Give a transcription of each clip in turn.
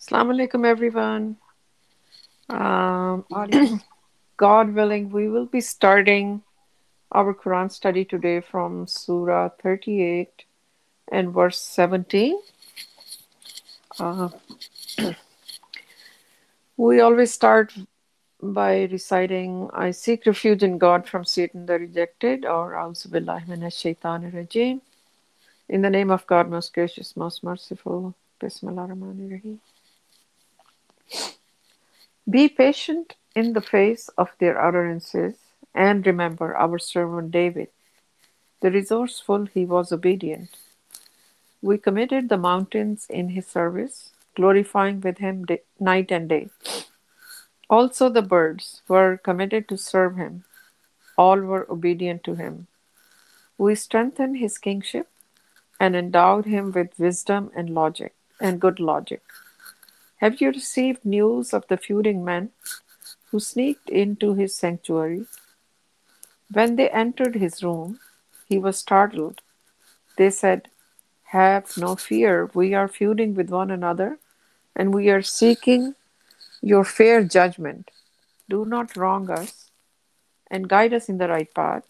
Assalamu alaikum, everyone. Um, God willing, we will be starting our Quran study today from Surah 38 and verse 17. Uh, we always start by reciting, I seek refuge in God from Satan the rejected, or Auzubillahi minash shaitanir rajim. In the name of God, most gracious, most merciful. Bismillah ar-Rahman rahim Be patient in the face of their utterances, and remember our servant David. The resourceful, he was obedient. We committed the mountains in his service, glorifying with him day, night and day. Also, the birds were committed to serve him. All were obedient to him. We strengthened his kingship and endowed him with wisdom and logic and good logic. Have you received news of the feuding men who sneaked into his sanctuary? When they entered his room, he was startled. They said, Have no fear, we are feuding with one another, and we are seeking your fair judgment. Do not wrong us and guide us in the right path.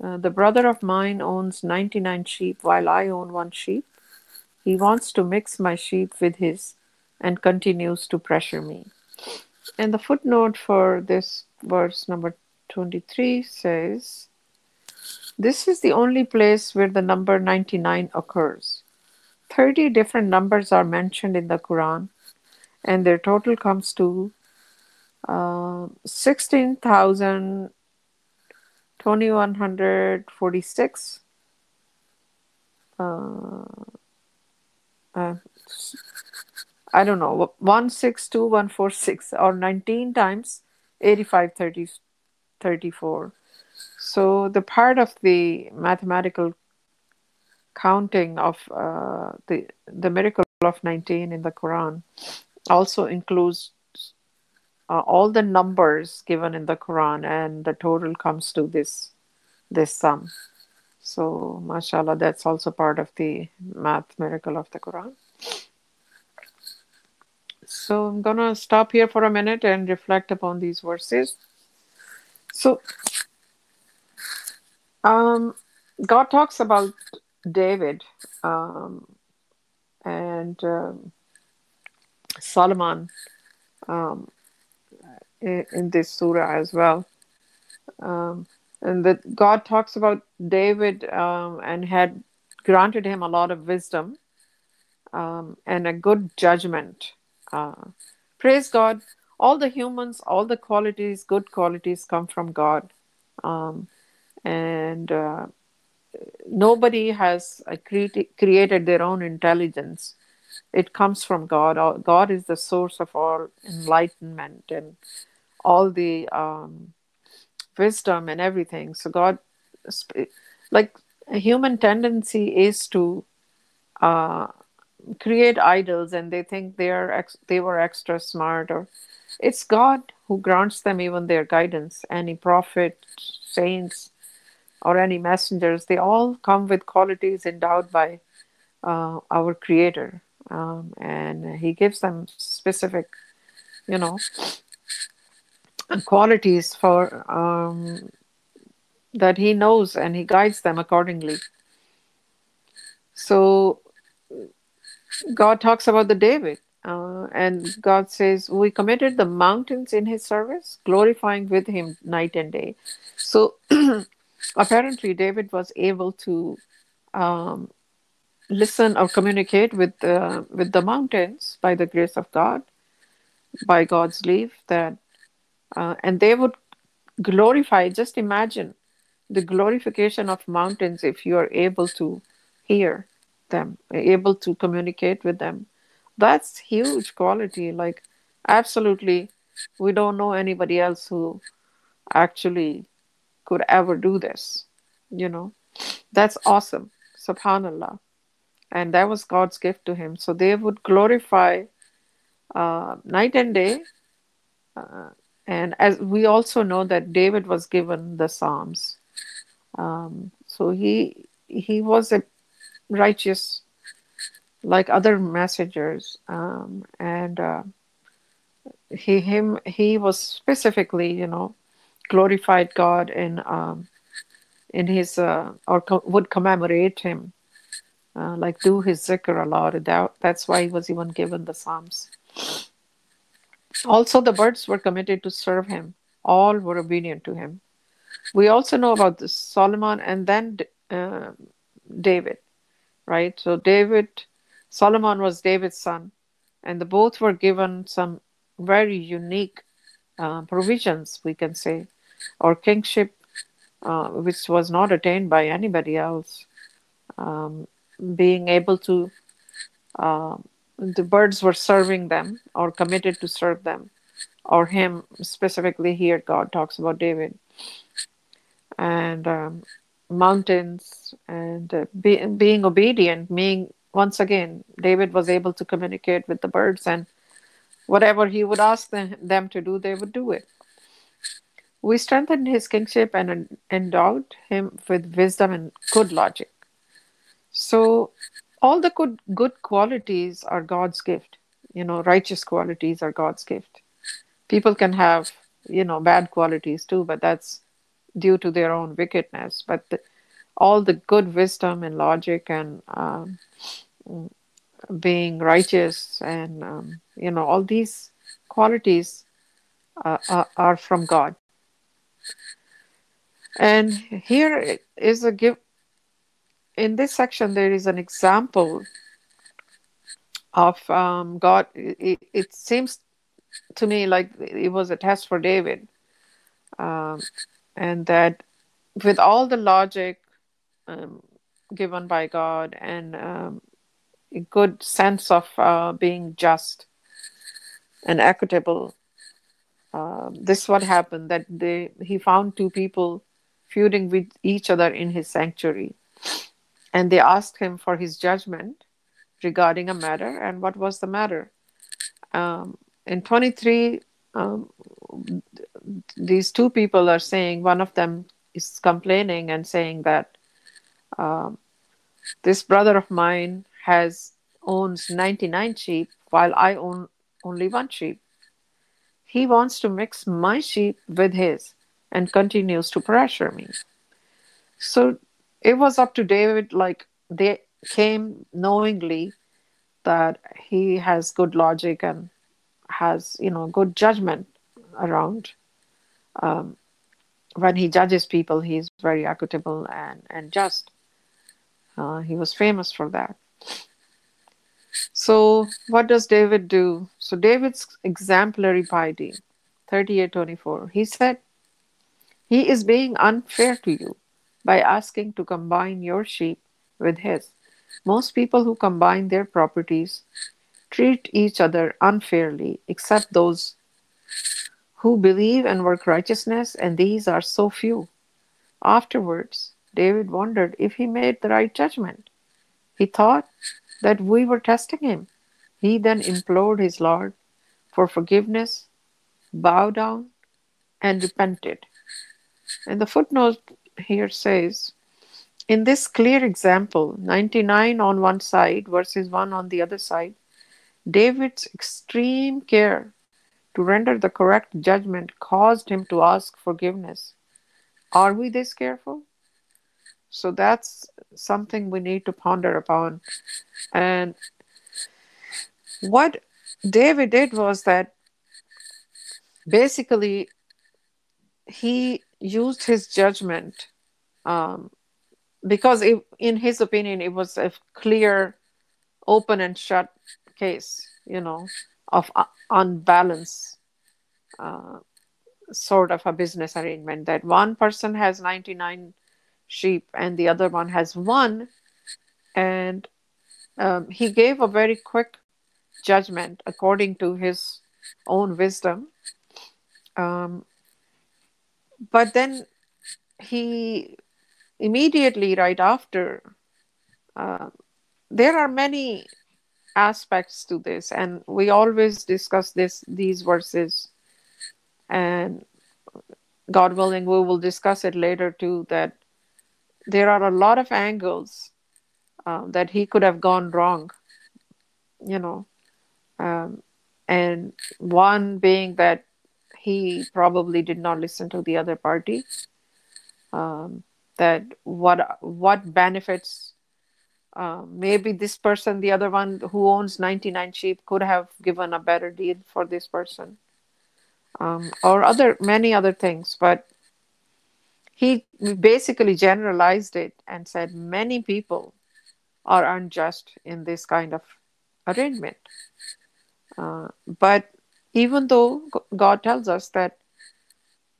Uh, the brother of mine owns 99 sheep while I own one sheep. He wants to mix my sheep with his and continues to pressure me. And the footnote for this verse number 23 says, This is the only place where the number 99 occurs. 30 different numbers are mentioned in the Quran, and their total comes to uh, 16,2146. Uh, uh, I don't know, 162146 or 19 times 85, 30, 34. So the part of the mathematical counting of uh, the the miracle of 19 in the Quran also includes uh, all the numbers given in the Quran, and the total comes to this this sum. So, mashallah, that's also part of the math miracle of the Quran. So, I'm gonna stop here for a minute and reflect upon these verses. So, um, God talks about David um, and um, Solomon um, in, in, this surah as well. Um, and that God talks about David um, and had granted him a lot of wisdom um, and a good judgment. Uh, praise God. All the humans, all the qualities, good qualities come from God. Um, and uh, nobody has uh, cre- created their own intelligence. It comes from God. God is the source of all enlightenment and all the um, wisdom and everything. So God, like a human tendency is to uh, create idols, and they think they are ex- they were extra smart, or it's God who grants them even their guidance. Any prophet, saints, or any messengers, they all come with qualities endowed by uh, our Creator, um, and He gives them specific, you know, qualities for um, that he knows and he guides them accordingly so god talks about the david uh, and god says we committed the mountains in his service glorifying with him night and day. So apparently david was able to um, listen or communicate with the with the mountains by the grace of god by god's leave that uh, and they would glorify. Just imagine the glorification of mountains if you are able to hear them able to communicate with them. That's huge quality like absolutely we don't know anybody else who actually could ever do this you know? That's awesome subhanallah. And that was god's gift to him. So they would glorify uh, night and day. Uh, and as we also know that David was given the Psalms, um, so he he was a righteous like other messengers, um, and uh, he him he was specifically, you know, glorified God in um, in his uh, or co- would commemorate him, uh, like do his zikr a lot. That, that's why he was even given the Psalms. Also, the birds were committed to serve him. All were obedient to him. We also know about this Solomon and then uh, David, right? So David, Solomon was David's son, and the both were given some very unique uh, provisions, we can say, or kingship, uh, which was not attained by anybody else. Um, being able to, uh, the birds were serving them or committed to serve them, or him specifically here, God talks about David. And um, mountains and uh, be, being obedient, being once again, David was able to communicate with the birds, and whatever he would ask them, them to do, they would do it. We strengthened his kingship and endowed him with wisdom and good logic. So, all the good good qualities are God's gift. You know, righteous qualities are God's gift. People can have, you know, bad qualities too, but that's due to their own wickedness. But the, all the good wisdom and logic and um, being righteous and um, you know all these qualities uh, are, are from God. And here is a give. In this section, there is an example of um, God. It, it, seems to me like it was a test for David, um, and that with all the logic um, given by God and um, a good sense of uh, being just and equitable. Uh, this what happened that they he found two people feuding with each other in his sanctuary, and they asked him for his judgment regarding a matter. And what was the matter? Um, in twenty three, um, these two people are saying one of them is complaining and saying that um, this brother of mine has owns 99 sheep while I own only one sheep. He wants to mix my sheep with his and continues to pressure me. So it was up to David, like they came knowingly that he has good logic and has, you know, good judgment around. Um, when he judges people, he's very equitable and, and just. Uh, he was famous for that. So, what does David do? So, David's exemplary piety, 3824, he said, He is being unfair to you by asking to combine your sheep with his. Most people who combine their properties treat each other unfairly, except those who believe and work righteousness, and these are so few. Afterwards, David wondered if he made the right judgment. He thought that we were testing him. He then implored his Lord for forgiveness, bowed down, and repented. And the footnote here says, in this clear example, 99 on one side versus 1 on the other side, David's extreme care to render the correct judgment caused him to ask forgiveness. Are we this careful? So that's something we need to ponder upon. And what David did was that basically he used his judgment um, because it, in his opinion it was a clear open and shut case you know of uh, unbalance uh, sort of a business arrangement that one person has 99 sheep and the other one has one. And um, he gave a very quick judgment according to his own wisdom. Um, but then he immediately, right after, uh, there are many aspects to this, and we always discuss this these verses. And God willing, we will discuss it later too. That there are a lot of angles uh, that he could have gone wrong you know, um, and one being that he probably did not listen to the other party. Um, that what what benefits uh, maybe this person, the other one who owns 99 sheep, could have given a better deal for this person, um, or other many other things. But he basically generalized it and said many people are unjust in this kind of arrangement. Uh, but even though God tells us that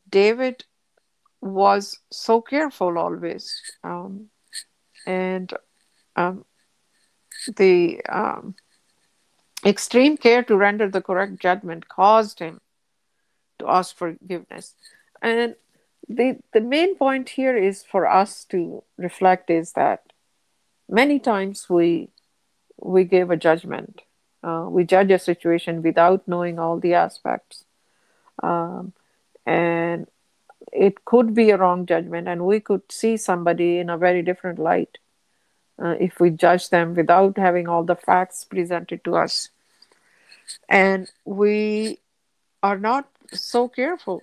David was so careful always, um, and um, the um, extreme care to render the correct judgment caused him to ask forgiveness. And the the main point here is for us to reflect is that many times we we give a judgment. Uh, we judge a situation without knowing all the aspects, um, and it could be a wrong judgment, and we could see somebody in a very different light uh, if we judge them without having all the facts presented to us. And we are not so careful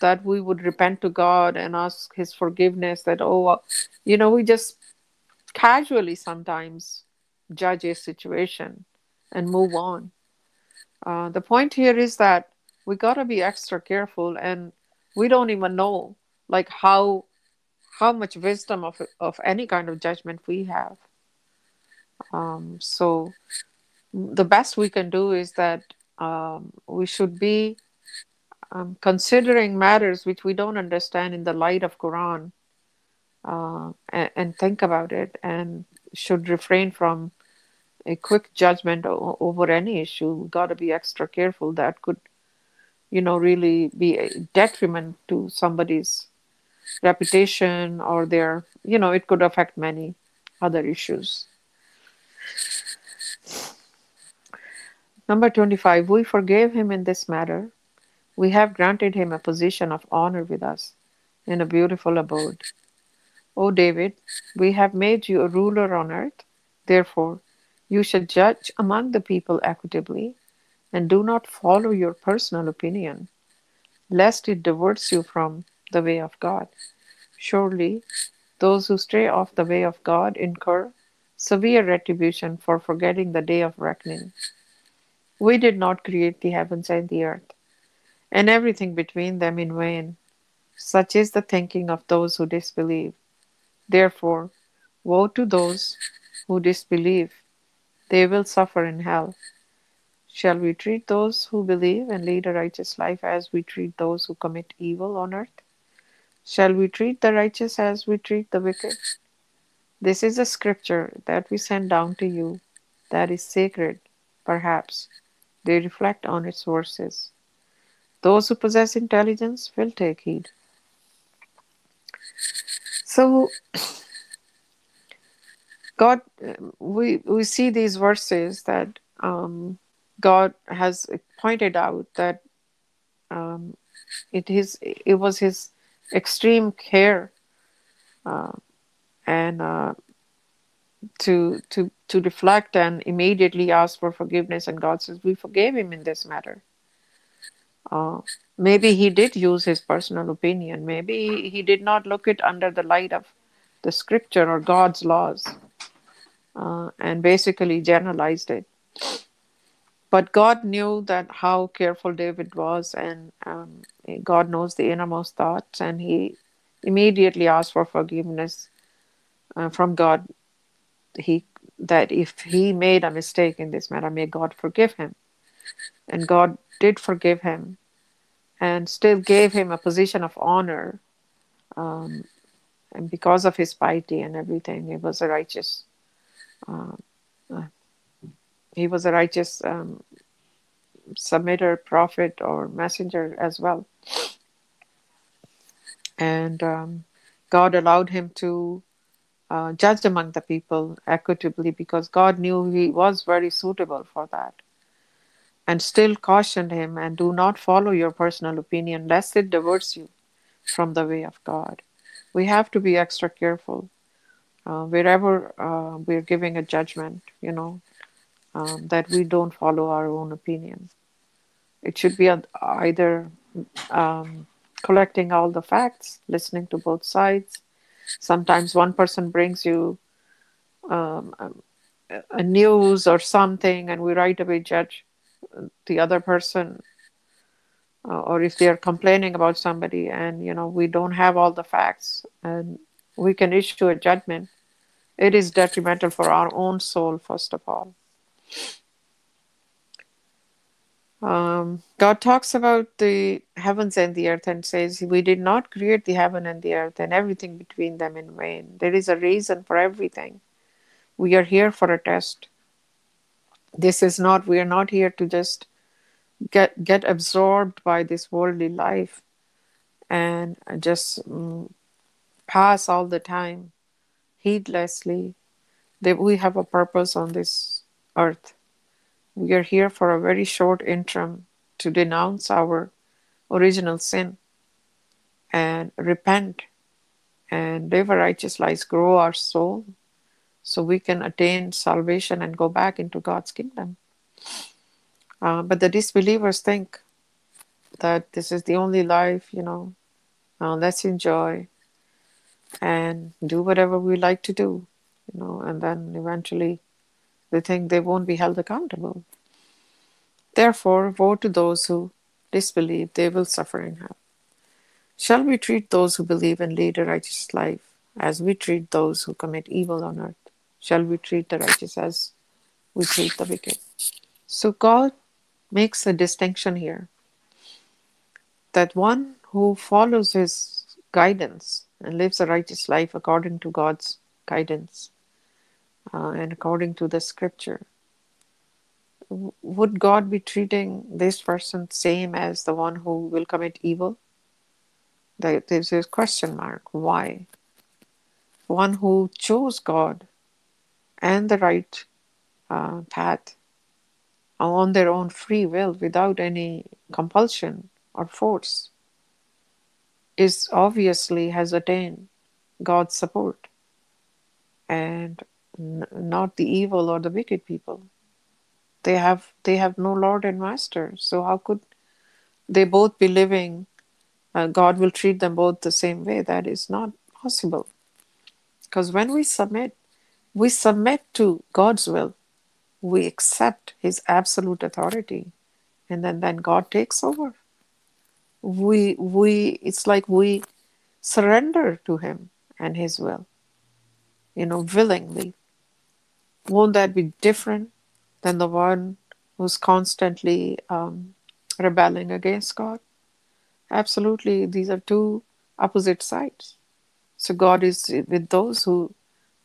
that we would repent to God and ask His forgiveness. That, oh, you know, we just casually sometimes judge a situation and move on. Uh, the point here is that we got to be extra careful and we don't even know like how how much wisdom of of any kind of judgment we have. Um, so the best we can do is that um, we should be um, considering matters which we don't understand in the light of quran uh, and, and, think about it and should refrain from a quick judgment o- over any issue. We got to be extra careful that could you know really be a detriment to somebody's reputation or their you know it could affect many other issues. Number 25 we forgave him in this matter. We have granted him a position of honor with us in a beautiful abode. O david we have made you a ruler on earth. Therefore you should judge among the people equitably and do not follow your personal opinion lest it diverts you from the way of God. Surely, those who stray off the way of God incur severe retribution for forgetting the day of reckoning. We did not create the heavens and the earth, and everything between them in vain. Such is the thinking of those who disbelieve. Therefore, woe to those who disbelieve. They will suffer in hell. Shall we treat those who believe and lead a righteous life as we treat those who commit evil on earth? Shall we treat the righteous as we treat the wicked? This is a scripture that we send down to you that is sacred, perhaps. They reflect on its verses. Those who possess intelligence will take heed. So, God, we, we see these verses that um, God has pointed out that um, it is it was His extreme care uh, and uh, to to to reflect and immediately ask for forgiveness. And god says we forgave him in this matter. Uh, maybe he did use his personal opinion. Maybe he did not look it under the light of the scripture or god's laws uh, and basically generalized it but God knew that how careful David was, and um, God knows the innermost thoughts, and he immediately asked for forgiveness uh, from God. He that if he made a mistake in this matter, may God forgive him, and God did forgive him, and still gave him a position of honor, um, and because of his piety and everything, he was a righteous. Uh, he was a righteous um, submitter, prophet, or messenger as well. And um, God allowed him to uh, judge among the people equitably because God knew he was very suitable for that. And still cautioned him and do not follow your personal opinion lest it diverts you from the way of God. We have to be extra careful uh, wherever uh, we're giving a judgment, you know, um, that we don't follow our own opinion. It should be either um, collecting all the facts, listening to both sides. Sometimes one person brings you um, a news or something, and we right away judge the other person. Uh, or if they are complaining about somebody and you know we don't have all the facts and we can issue a judgment it is detrimental for our own soul first of all um, God talks about the heavens and the earth and says, We did not create the heaven and the earth and everything between them in vain. There is a reason for everything. We are here for a test. This is not, we are not here to just get, get absorbed by this worldly life and just um, pass all the time heedlessly. That we have a purpose on this earth we are here for a very short interim to denounce our original sin and repent and live a righteous life, grow our soul so we can attain salvation and go back into God's kingdom. Uh, but the disbelievers think that this is the only life, you know, uh, let's enjoy and do whatever we like to do, you know, and then eventually they think they won't be held accountable. Therefore, woe to those who disbelieve, they will suffer in hell. Shall we treat those who believe and lead a righteous life as we treat those who commit evil on earth? Shall we treat the righteous as we treat the wicked? So God makes a distinction here that one who follows his guidance and lives a righteous life according to God's guidance uh, and according to the scripture. Would God be treating this person same as the one who will commit evil? There's a question mark. Why? One who chose God and the right uh, path on their own free will without any compulsion or force is obviously has attained God's support and n- not the evil or the wicked people. They have they have no Lord and Master. So how could they both be living? Uh, God will treat them both the same way. That is not possible. Because when we submit, we submit to God's will. We accept His absolute authority, and then then God takes over. We we it's like we surrender to Him and His will. You know, willingly won't that be different than the one who's constantly um, rebelling against God? Absolutely, these are two opposite sides. So God is with those who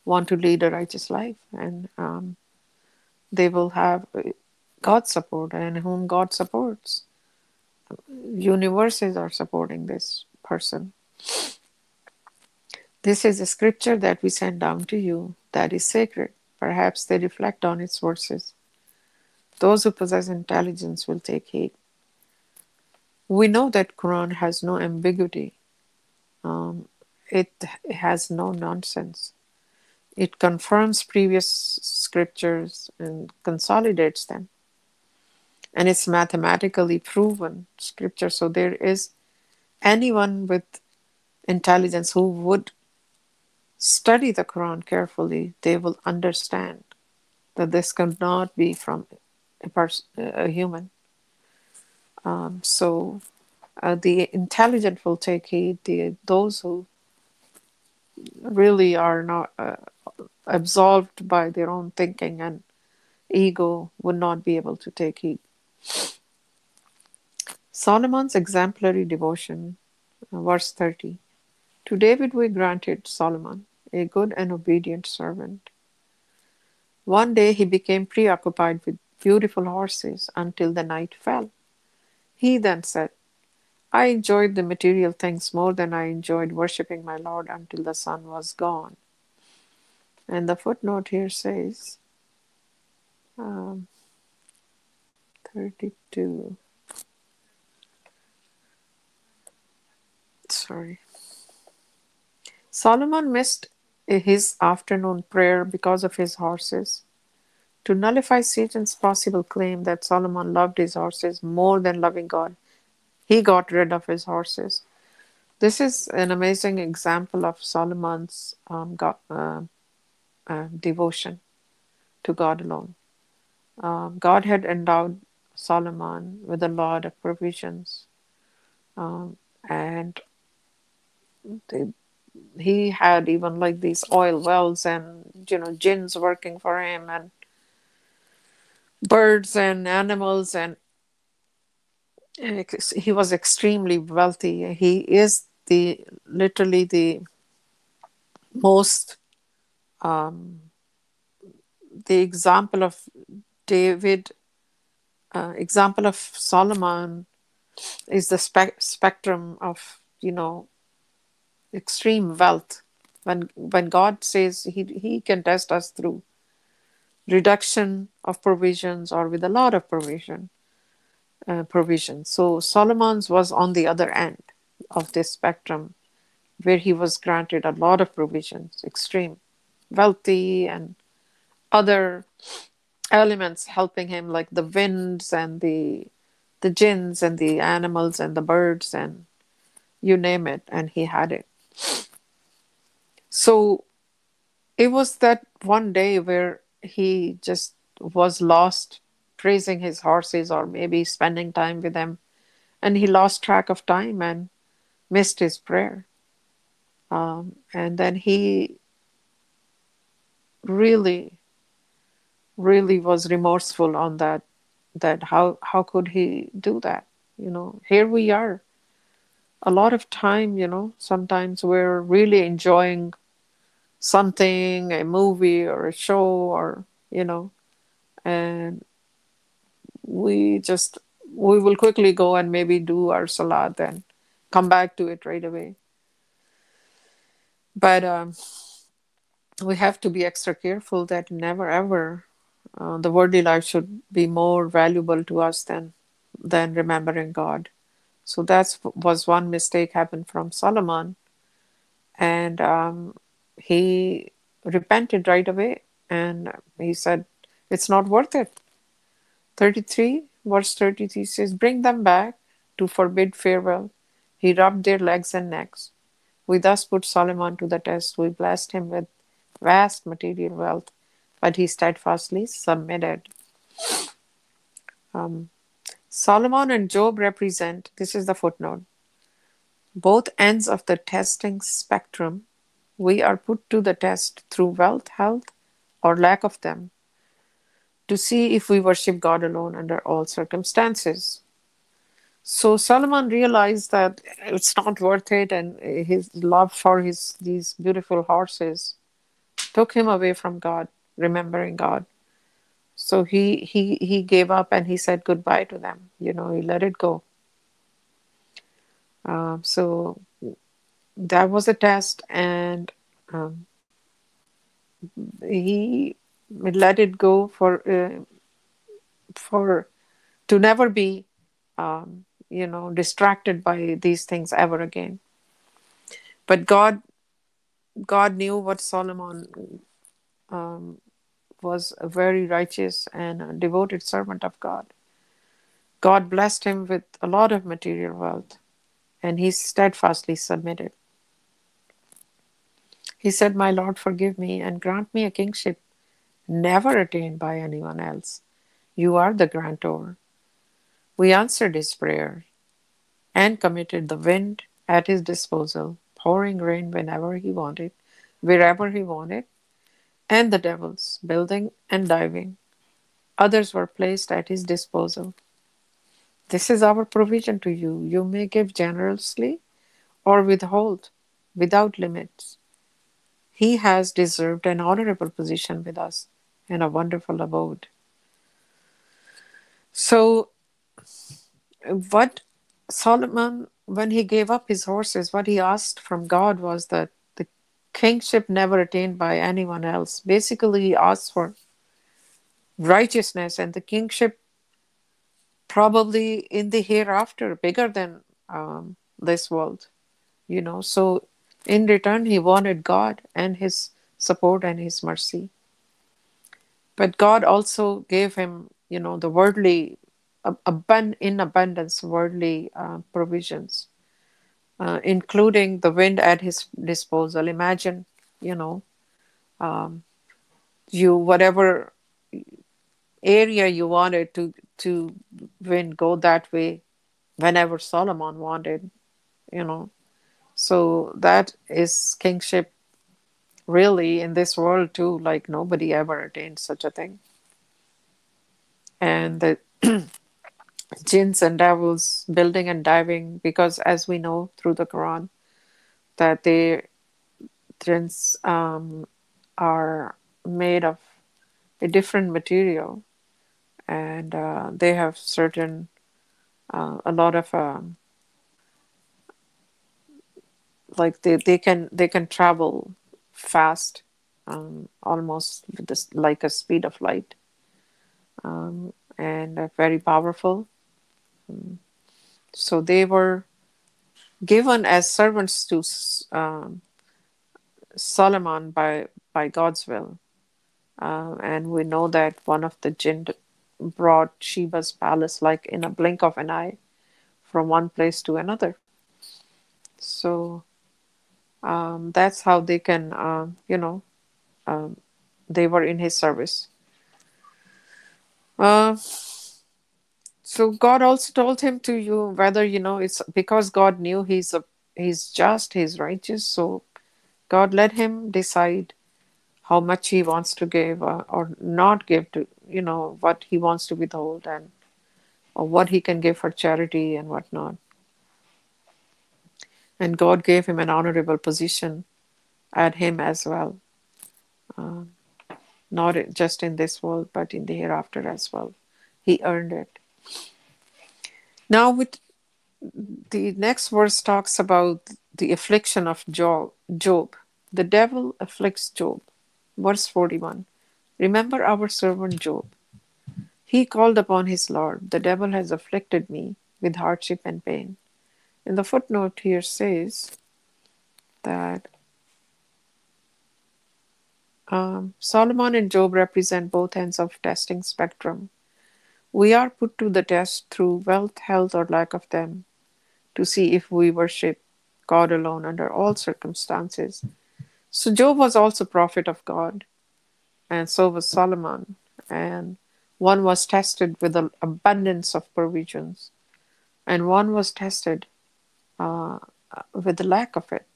want to lead a righteous life, and um, they will have God's support, and whom God supports. Universes are supporting this person. This is a scripture that we send down to you that is sacred Perhaps they reflect on its verses. Those who possess intelligence will take heed. We know that Quran has no ambiguity. Um, it has no nonsense. It confirms previous scriptures and consolidates them. And it's mathematically proven scripture. So there is anyone with intelligence who would study the Quran carefully, they will understand that this cannot be from a, person, a human. Um, so uh, the intelligent will take heed. The those who really are not uh, absolved by their own thinking and ego would not be able to take heed. Solomon's exemplary devotion, uh, verse 30. To David we granted Solomon a good and obedient servant. One day he became preoccupied with beautiful horses until the night fell. He then said, I enjoyed the material things more than I enjoyed worshipping my Lord until the sun was gone. And the footnote here says, um, 32. Sorry. Solomon missed his afternoon prayer because of his horses. To nullify Satan's possible claim that Solomon loved his horses more than loving God, he got rid of his horses. This is an amazing example of Solomon's um, God, uh, uh, devotion to God alone. Um, God had endowed Solomon with a lot of provisions, um, and they, he had even like these oil wells and you know jinns working for him and birds and animals and he was extremely wealthy. He is the literally the most um, the example of david uh, example of solomon is the spe- spectrum of you know extreme wealth. When when god says he he can test us through reduction of provisions or with a lot of provision uh, provision. So solomon's was on the other end of this spectrum where he was granted a lot of provisions extreme wealthy and other elements helping him like the winds and the the jinns and the animals and the birds and you name it and he had it so it was that one day where he just was lost praising his horses or maybe spending time with them. And he lost track of time and missed his prayer. Um, and then he really really was remorseful on that that how how could he do that? You know here we are a lot of time you know sometimes we're really enjoying something a movie or a show or you know and we just we will quickly go and maybe do our salat and come back to it right away but um, we have to be extra careful that never ever uh, the worldly life should be more valuable to us than than remembering God. So that was one mistake happened from Solomon, and um, he repented right away, and he said, "It's not worth it." Thirty-three verse thirty-three says, "Bring them back to forbid farewell." He rubbed their legs and necks. We thus put Solomon to the test. We blessed him with vast material wealth but he steadfastly submitted. Um, Solomon and Job represent, this is the footnote, both ends of the testing spectrum. We are put to the test through wealth, health, or lack of them to see if we worship God alone under all circumstances. So Solomon realized that it's not worth it, and his love for his these beautiful horses took him away from God remembering God. So he he he gave up and he said goodbye to them. You know, he let it go. Um, so that was a test, and um, he let it go for uh, for to never be, um, you know, distracted by these things ever again. But God, God knew what Solomon um, was a very righteous and devoted servant of God. God blessed him with a lot of material wealth, and he steadfastly submitted. He said, My Lord, forgive me and grant me a kingship never attained by anyone else. You are the grantor. We answered his prayer and committed the wind at his disposal, pouring rain whenever he wanted, wherever he wanted, and the devils, building and diving. Others were placed at his disposal. This is our provision to you. You may give generously or withhold without limits. He has deserved an honorable position with us and a wonderful abode. So, what Solomon, when he gave up his horses, what he asked from God was that kingship never attained by anyone else. Basically, he asks for righteousness and the kingship probably in the hereafter, bigger than um, this world, you know. So, in return, he wanted God and his support and his mercy. But God also gave him, you know, the worldly, abund- in abundance, worldly uh, provisions, uh, including the wind at his disposal. Imagine, you know, um, you whatever area you wanted to to wind go that way whenever Solomon wanted, you know. So that is kingship really in this world too. Like nobody ever attained such a thing. And the jinns and devils building and diving, because as we know through the Quran, that they jinns um, are made of a different material, and uh, they have certain uh, a lot of um, like they, they can they can travel fast um, almost this like a speed of light um, and very powerful so they were given as servants to um, solomon by by god's will uh, and we know that one of the jinn brought sheba's palace like in a blink of an eye from one place to another so um, that's how they can, uh, you know, they were in his service. Uh, so God also told him to you whether you know it's because God knew he's a he's just he's righteous. So God let him decide how much he wants to give uh, or not give to you know what he wants to withhold and or what he can give for charity and whatnot. And God gave him an honorable position at him as well. Um, not just in this world, but in the hereafter as well. He earned it. Now, with the next verse talks about the affliction of Job. The devil afflicts Job. Verse 41. Remember our servant Job. He called upon his Lord. The devil has afflicted me with hardship and pain. And the footnote here says that um, Solomon and Job represent both ends of testing spectrum. We are put to the test through wealth, health, or lack of them to see if we worship God alone under all circumstances. So Job was also prophet of God, and so was Solomon, and one was tested with an abundance of provisions, and one was tested uh, with the lack of it.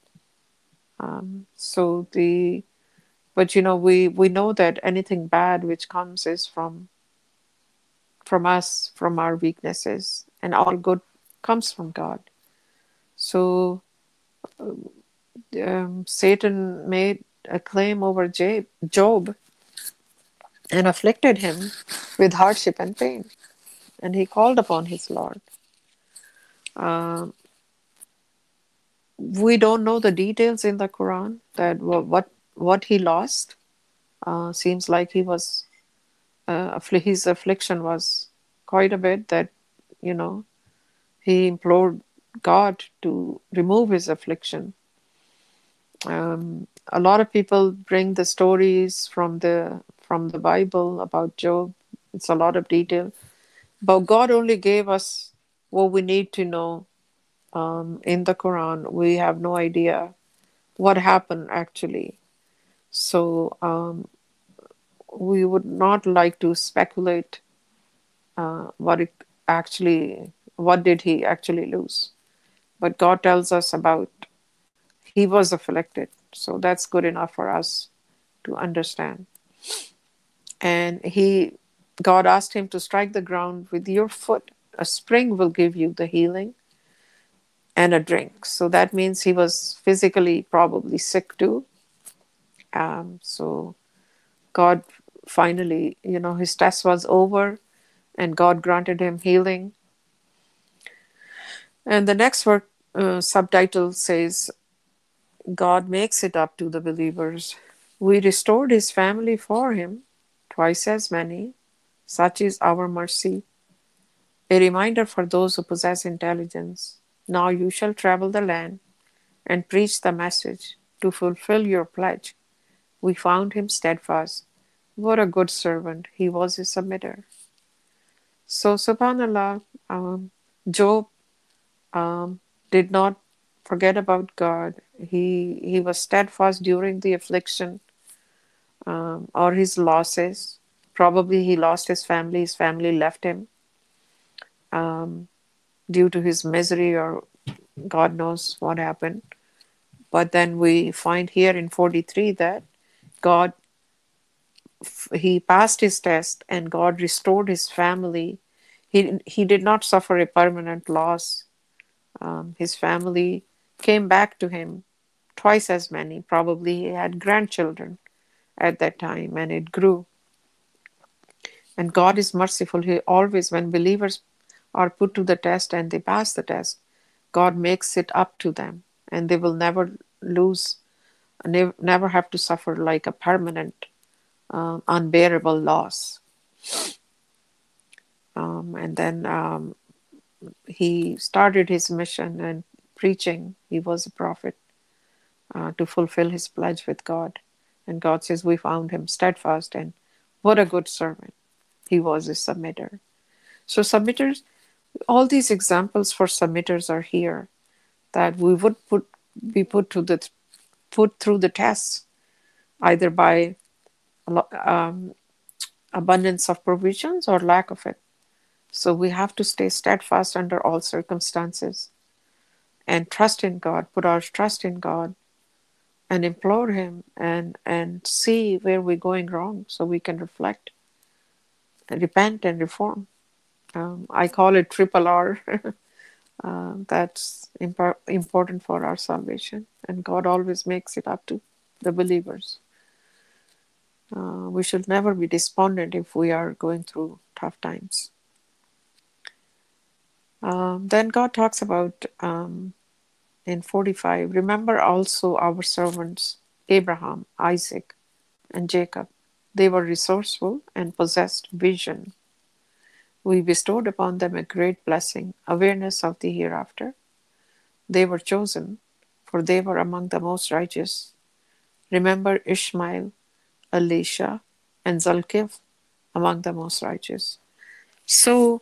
Um, so the, but you know, we we know that anything bad which comes is from from us, from our weaknesses, and all good comes from God. So um, Satan made a claim over Job and afflicted him with hardship and pain, and he called upon his Lord. Um, we don't know the details in the Quran that what what he lost. Uh, seems like he was uh, his affliction was quite a bit. That you know he implored God to remove his affliction. Um, a lot of people bring the stories from the from the Bible about Job. It's a lot of detail, but God only gave us what we need to know um, in the Quran. We have no idea what happened actually. So um, we would not like to speculate uh, what it actually, what did he actually lose. But God tells us about he was afflicted. So that's good enough for us to understand. And he, God asked him to strike the ground with your foot. A spring will give you the healing and a drink. So that means he was physically probably sick too. Um, so God finally, you know, his test was over and God granted him healing. And the next word, uh, subtitle says, God makes it up to the believers. We restored his family for him, twice as many. Such is our mercy. A reminder for those who possess intelligence. Now you shall travel the land and preach the message to fulfill your pledge. We found him steadfast, What a good servant. He was a submitter. So, subhanAllah, um, Job um, did not forget about God. He, he was steadfast during the affliction um, or his losses. Probably he lost his family, his family left him um, due to his misery, or God knows what happened. But then we find here in 43 that God he passed his test and God restored his family. He, he did not suffer a permanent loss. Um, his family came back to him, twice as many. Probably he had grandchildren at that time and it grew. And God is merciful. He always, when believers are put to the test and they pass the test, God makes it up to them and they will never lose, never have to suffer like a permanent uh, unbearable loss. Um, and then um, he started his mission and preaching. He was a prophet uh, to fulfill his pledge with God. And God says, We found him steadfast and what a good servant. He was a submitter. So, submitters, all these examples for submitters are here that we would put be put to the put through the tests either by um, abundance of provisions or lack of it. So we have to stay steadfast under all circumstances and trust in God, put our trust in God and implore Him and, and see where we're going wrong so we can reflect and repent and reform. Um, I call it triple R. uh, that's imp- important for our salvation, and God always makes it up to the believers. Uh, we should never be despondent if we are going through tough times. Um, then God talks about um, in 45 remember also our servants Abraham, Isaac, and Jacob. They were resourceful and possessed vision. We bestowed upon them a great blessing, awareness of the hereafter. They were chosen, for they were among the most righteous. Remember Ishmael, Elisha, and Zulkifl among the most righteous. So,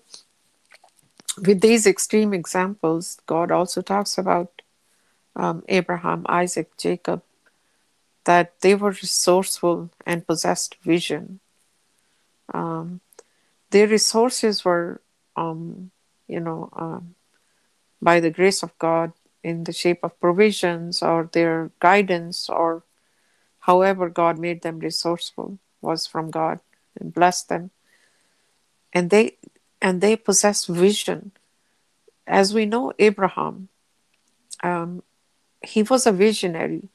with these extreme examples, God also talks about um, Abraham, Isaac, Jacob, that they were resourceful and possessed vision. Um, their resources were, um, you know, um, by the grace of God in the shape of provisions or their guidance or however God made them resourceful was from God and blessed them. And they and they possess vision. As we know, Abraham, um, he was a visionary.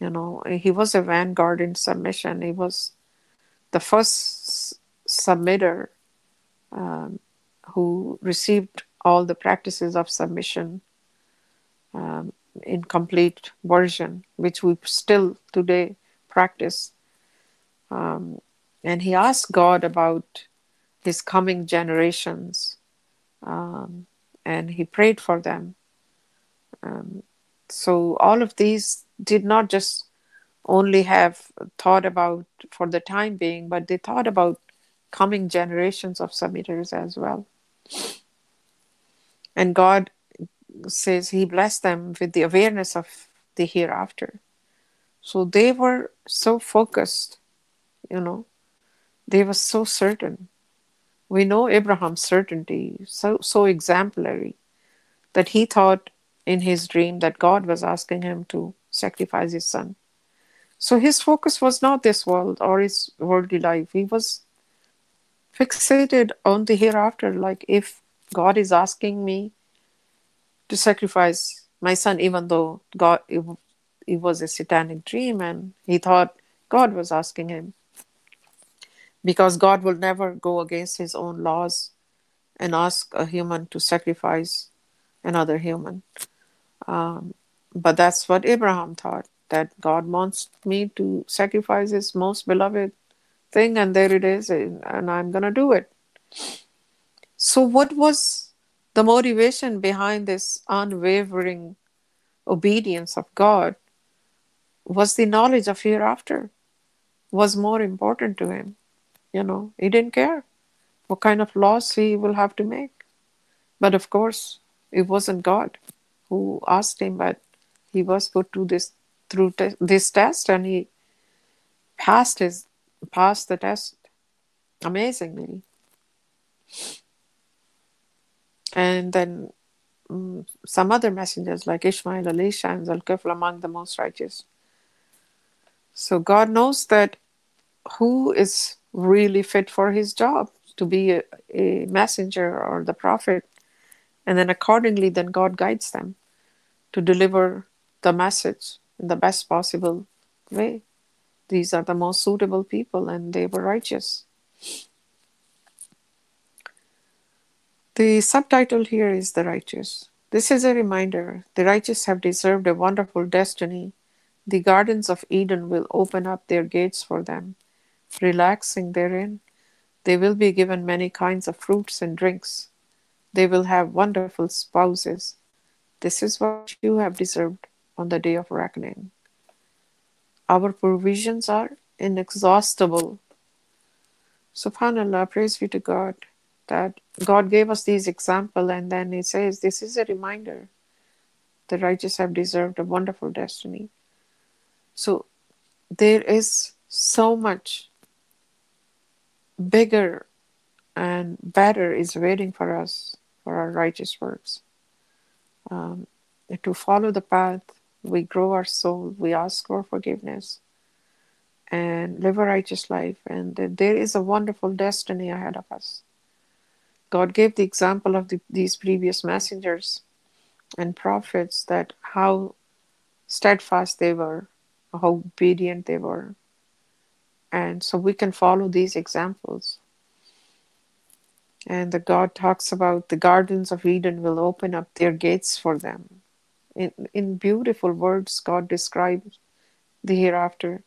You know, he was a vanguard in submission. He was the first submitter um, who received all the practices of submission um, in complete version, which we still today practice. Um, and he asked God about his coming generations, um, and he prayed for them. Um, so all of these did not just only have thought about for the time being, but they thought about coming generations of submitters as well. And God says he blessed them with the awareness of the hereafter. So they were so focused, you know, they were so certain. We know Abraham's certainty, so so exemplary, that he thought in his dream that God was asking him to sacrifice his son. So his focus was not this world or his worldly life. He was fixated on the hereafter, like if God is asking me to sacrifice my son, even though God it, it was a satanic dream, and he thought God was asking him because God will never go against His own laws and ask a human to sacrifice another human. Um, but that's what Abraham thought that God wants me to sacrifice His most beloved thing, and there it is, and I'm going to do it. So, what was the motivation behind this unwavering obedience of God was the knowledge of hereafter. was more important to him. You know, he didn't care what kind of loss he will have to make. But of course, it wasn't God who asked him, but he was put to this through te- this test, and he passed his passed the test amazingly. And then mm, some other messengers like Ishmael, Elisha, and Zulkifl among the most righteous. So God knows that who is really fit for his job to be a, a messenger or the prophet. And then accordingly, then God guides them to deliver the message in the best possible way. These are the most suitable people, and they were righteous. The subtitle here is The Righteous. This is a reminder the righteous have deserved a wonderful destiny. The gardens of Eden will open up their gates for them. Relaxing therein, they will be given many kinds of fruits and drinks. They will have wonderful spouses. This is what you have deserved on the day of reckoning. Our provisions are inexhaustible. Subhanallah, praise be to God that God gave us these example and then he says this is a reminder the righteous have deserved a wonderful destiny. So there is so much bigger and better is waiting for us for our righteous works. Um, to follow the path, we grow our soul, we ask for forgiveness, and live a righteous life. And there is a wonderful destiny ahead of us. God gave the example of the, these previous messengers and prophets that how steadfast they were, how obedient they were. And so we can follow these examples. And the God talks about the gardens of Eden will open up their gates for them. In, in beautiful words, God describes the hereafter.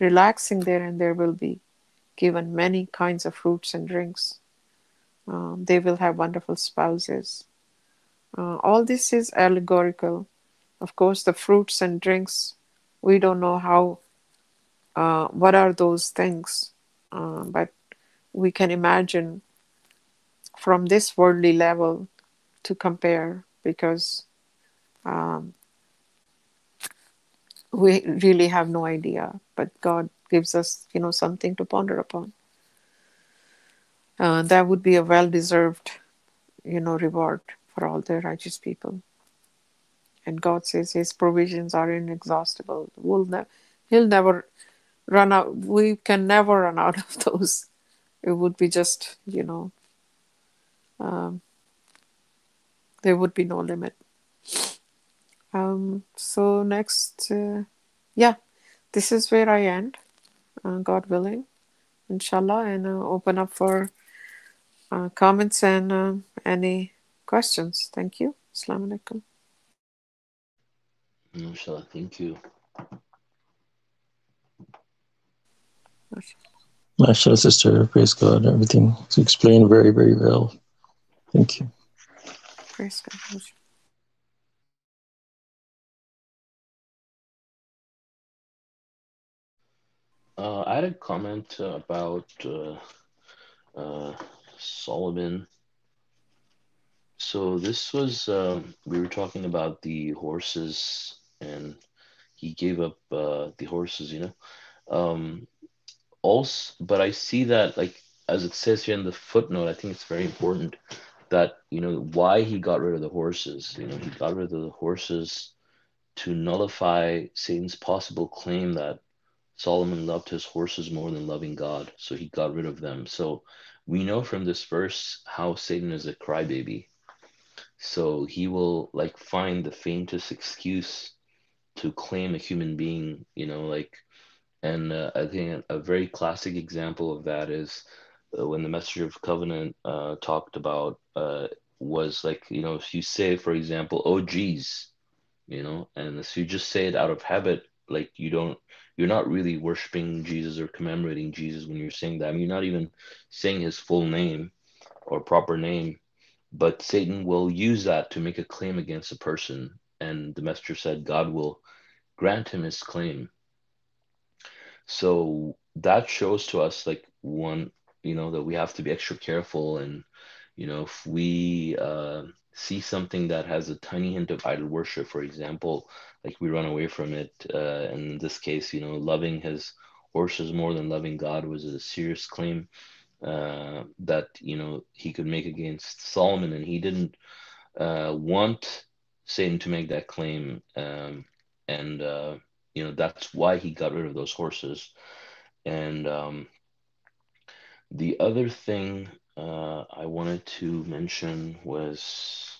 Relaxing there, and there will be given many kinds of fruits and drinks. Um, they will have wonderful spouses. Uh, all this is allegorical. Of course, the fruits and drinks, we don't know how, uh, what are those things, uh, but we can imagine from this worldly level to compare because um, we really have no idea. But God gives us, you know, something to ponder upon. Uh, that would be a well-deserved, you know, reward for all the righteous people. And God says His provisions are inexhaustible. We'll ne- He'll never run out. We can never run out of those. It would be just, you know, um, there would be no limit. Um, so next, uh, yeah, this is where I end. Uh, God willing, inshallah, and uh, open up for uh, comments and uh, any questions. Thank you. Assalamu alaikum. Inshallah, thank you. MashaAllah, sister. Praise God. Everything is explained very, very well. Thank you. Praise God. Uh, I had a comment about uh, uh, Solomon. So this was um, we were talking about the horses, and he gave up uh, the horses, you know. Um, also, but I see that like as it says here in the footnote, I think it's very important that you know why he got rid of the horses. You know, he got rid of the horses to nullify Satan's possible claim that Solomon loved his horses more than loving God, so he got rid of them. So we know from this verse how Satan is a crybaby. So he will like find the faintest excuse to claim a human being, you know, like, and uh, I think a very classic example of that is uh, when the Messenger of Covenant uh, talked about uh, was like, you know, if you say, for example, oh geez, you know, and if you just say it out of habit, like you don't you're not really worshiping Jesus or commemorating Jesus when you're saying that. I mean, you're not even saying his full name or proper name, but Satan will use that to make a claim against a person. And the messenger said God will grant him his claim. So that shows to us like one, you know, that we have to be extra careful and you know if we uh, see something that has a tiny hint of idol worship, for example, like we run away from it. Uh, and in this case, you know, loving his horses more than loving God was a serious claim uh, that you know he could make against Solomon, and he didn't uh, want Satan to make that claim, um, and uh, you know that's why he got rid of those horses. And um, the other thing uh, I wanted to mention was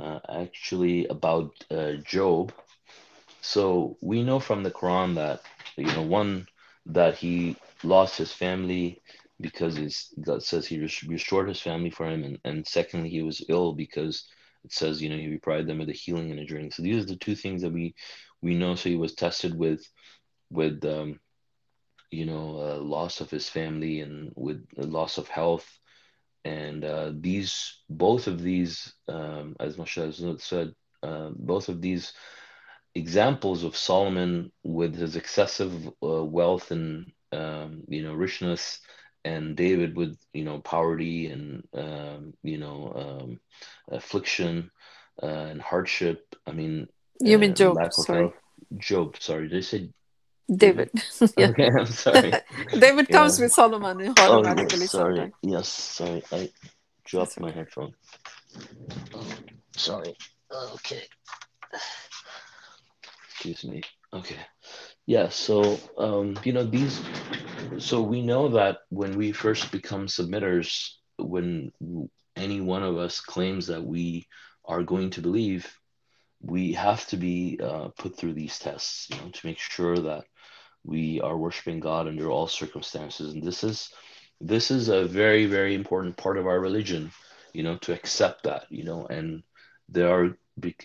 uh, actually about uh, Job. So we know from the Quran that you know one that he lost his family because he's, God says he restored his family for him, and, and secondly he was ill because it says you know he provided them with healing and a drink. So these are the two things that we we know. So he was tested with with um, you know, uh, loss of his family and with loss of health. And uh, these, both of these, um, as Masha said, uh, both of these examples of Solomon with his excessive uh, wealth and, um, you know, richness, and David with, you know, poverty and, um, you know, um, affliction uh, and hardship. I mean, you mean Job? Sorry. Job. Sorry, did I say David. yeah. Okay, I'm sorry. David comes yeah. with Solomon automatically. Oh, yes, sorry. Yes, sorry. I dropped That's my okay. headphone. Oh, sorry. Okay. Excuse me. Okay. Yeah, so um, you know, these so we know that when we first become submitters, when any one of us claims that we are going to believe, we have to be uh, put through these tests, you know, to make sure that we are worshiping God under all circumstances. And this is this is a very, very important part of our religion, you know, to accept that, you know, and there are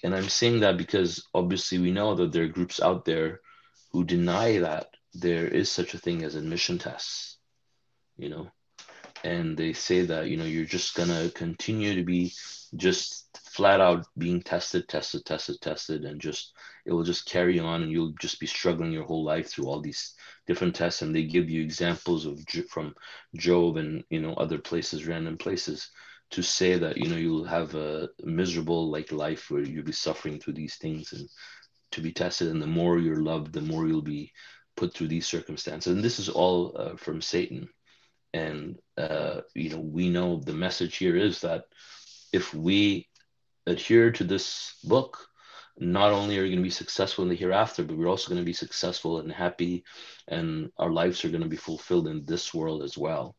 and I'm saying that because obviously we know that there are groups out there who deny that there is such a thing as admission tests, you know, and they say that, you know, you're just gonna continue to be just flat out being tested, tested, tested, tested, and just it will just carry on, and you'll just be struggling your whole life through all these different tests. And they give you examples of from Job and you know other places, random places, to say that you know you'll have a miserable like life where you'll be suffering through these things and to be tested. And the more you're loved, the more you'll be put through these circumstances. And this is all uh, from Satan. And uh, you know we know the message here is that if we adhere to this book, not only are you going to be successful in the hereafter, but we're also going to be successful and happy, and our lives are going to be fulfilled in this world as well.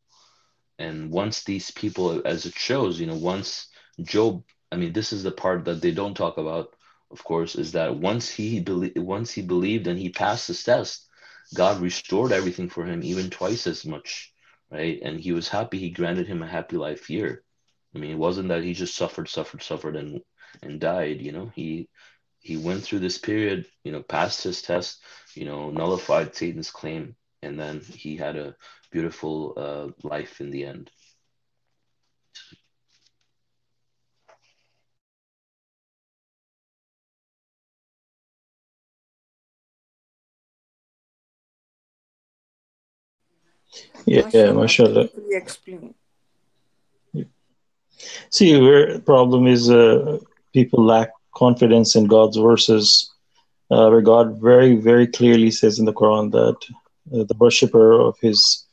And once these people, as it shows, you know, once Job, I mean, this is the part that they don't talk about, of course, is that once he believed, once he believed and he passed this test, God restored everything for him, even twice as much, right? And he was happy. He granted him a happy life here. I mean, it wasn't that he just suffered, suffered, suffered, and and died. You know, he he went through this period. You know, passed his test. You know, nullified Satan's claim, and then he had a beautiful uh, life in the end. Yeah, yeah, mashallah. Explain. See, the problem is uh, people lack confidence in God's verses, uh, where God very, very clearly says in the Quran that uh, the worshipper of His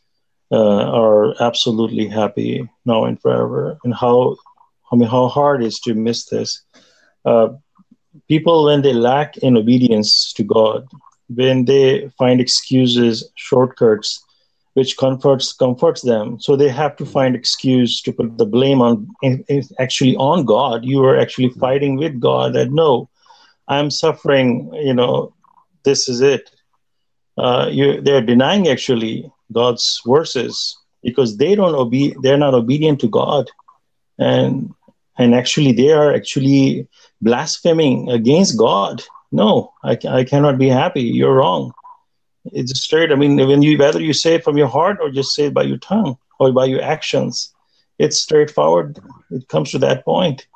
uh, are absolutely happy now and forever. And how, I mean, how hard is to miss this? Uh, people, when they lack in obedience to God, when they find excuses, shortcuts, which comforts comforts them. So they have to find excuse to put the blame on actually on god. You are actually fighting with god that no i'm suffering you know this is it. Uh, you, they're denying actually god's verses because they don't obey they're not obedient to god. And and actually they are actually blaspheming against god. No I, I cannot be happy. You're wrong it's straight. I mean, when you whether you say it from your heart or just say it by your tongue or by your actions, it's straightforward. It comes to that point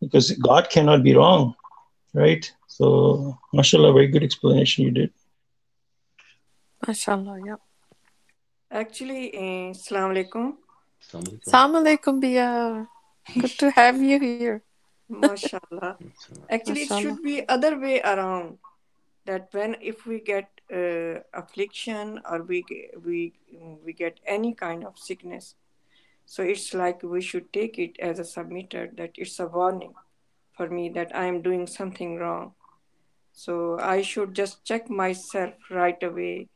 because God cannot be wrong, right? So, mashallah, very good explanation you did. Mashallah, yeah. Actually, uh, Assalamu alaikum. Assalamu alaikum. Bia. Good to have you here. MashaAllah. Actually, it should be other way around. That when if we get uh, affliction or we we we get any kind of sickness, so it's like we should take it as a submitter that it's a warning for me that I am doing something wrong. So I should just check myself right away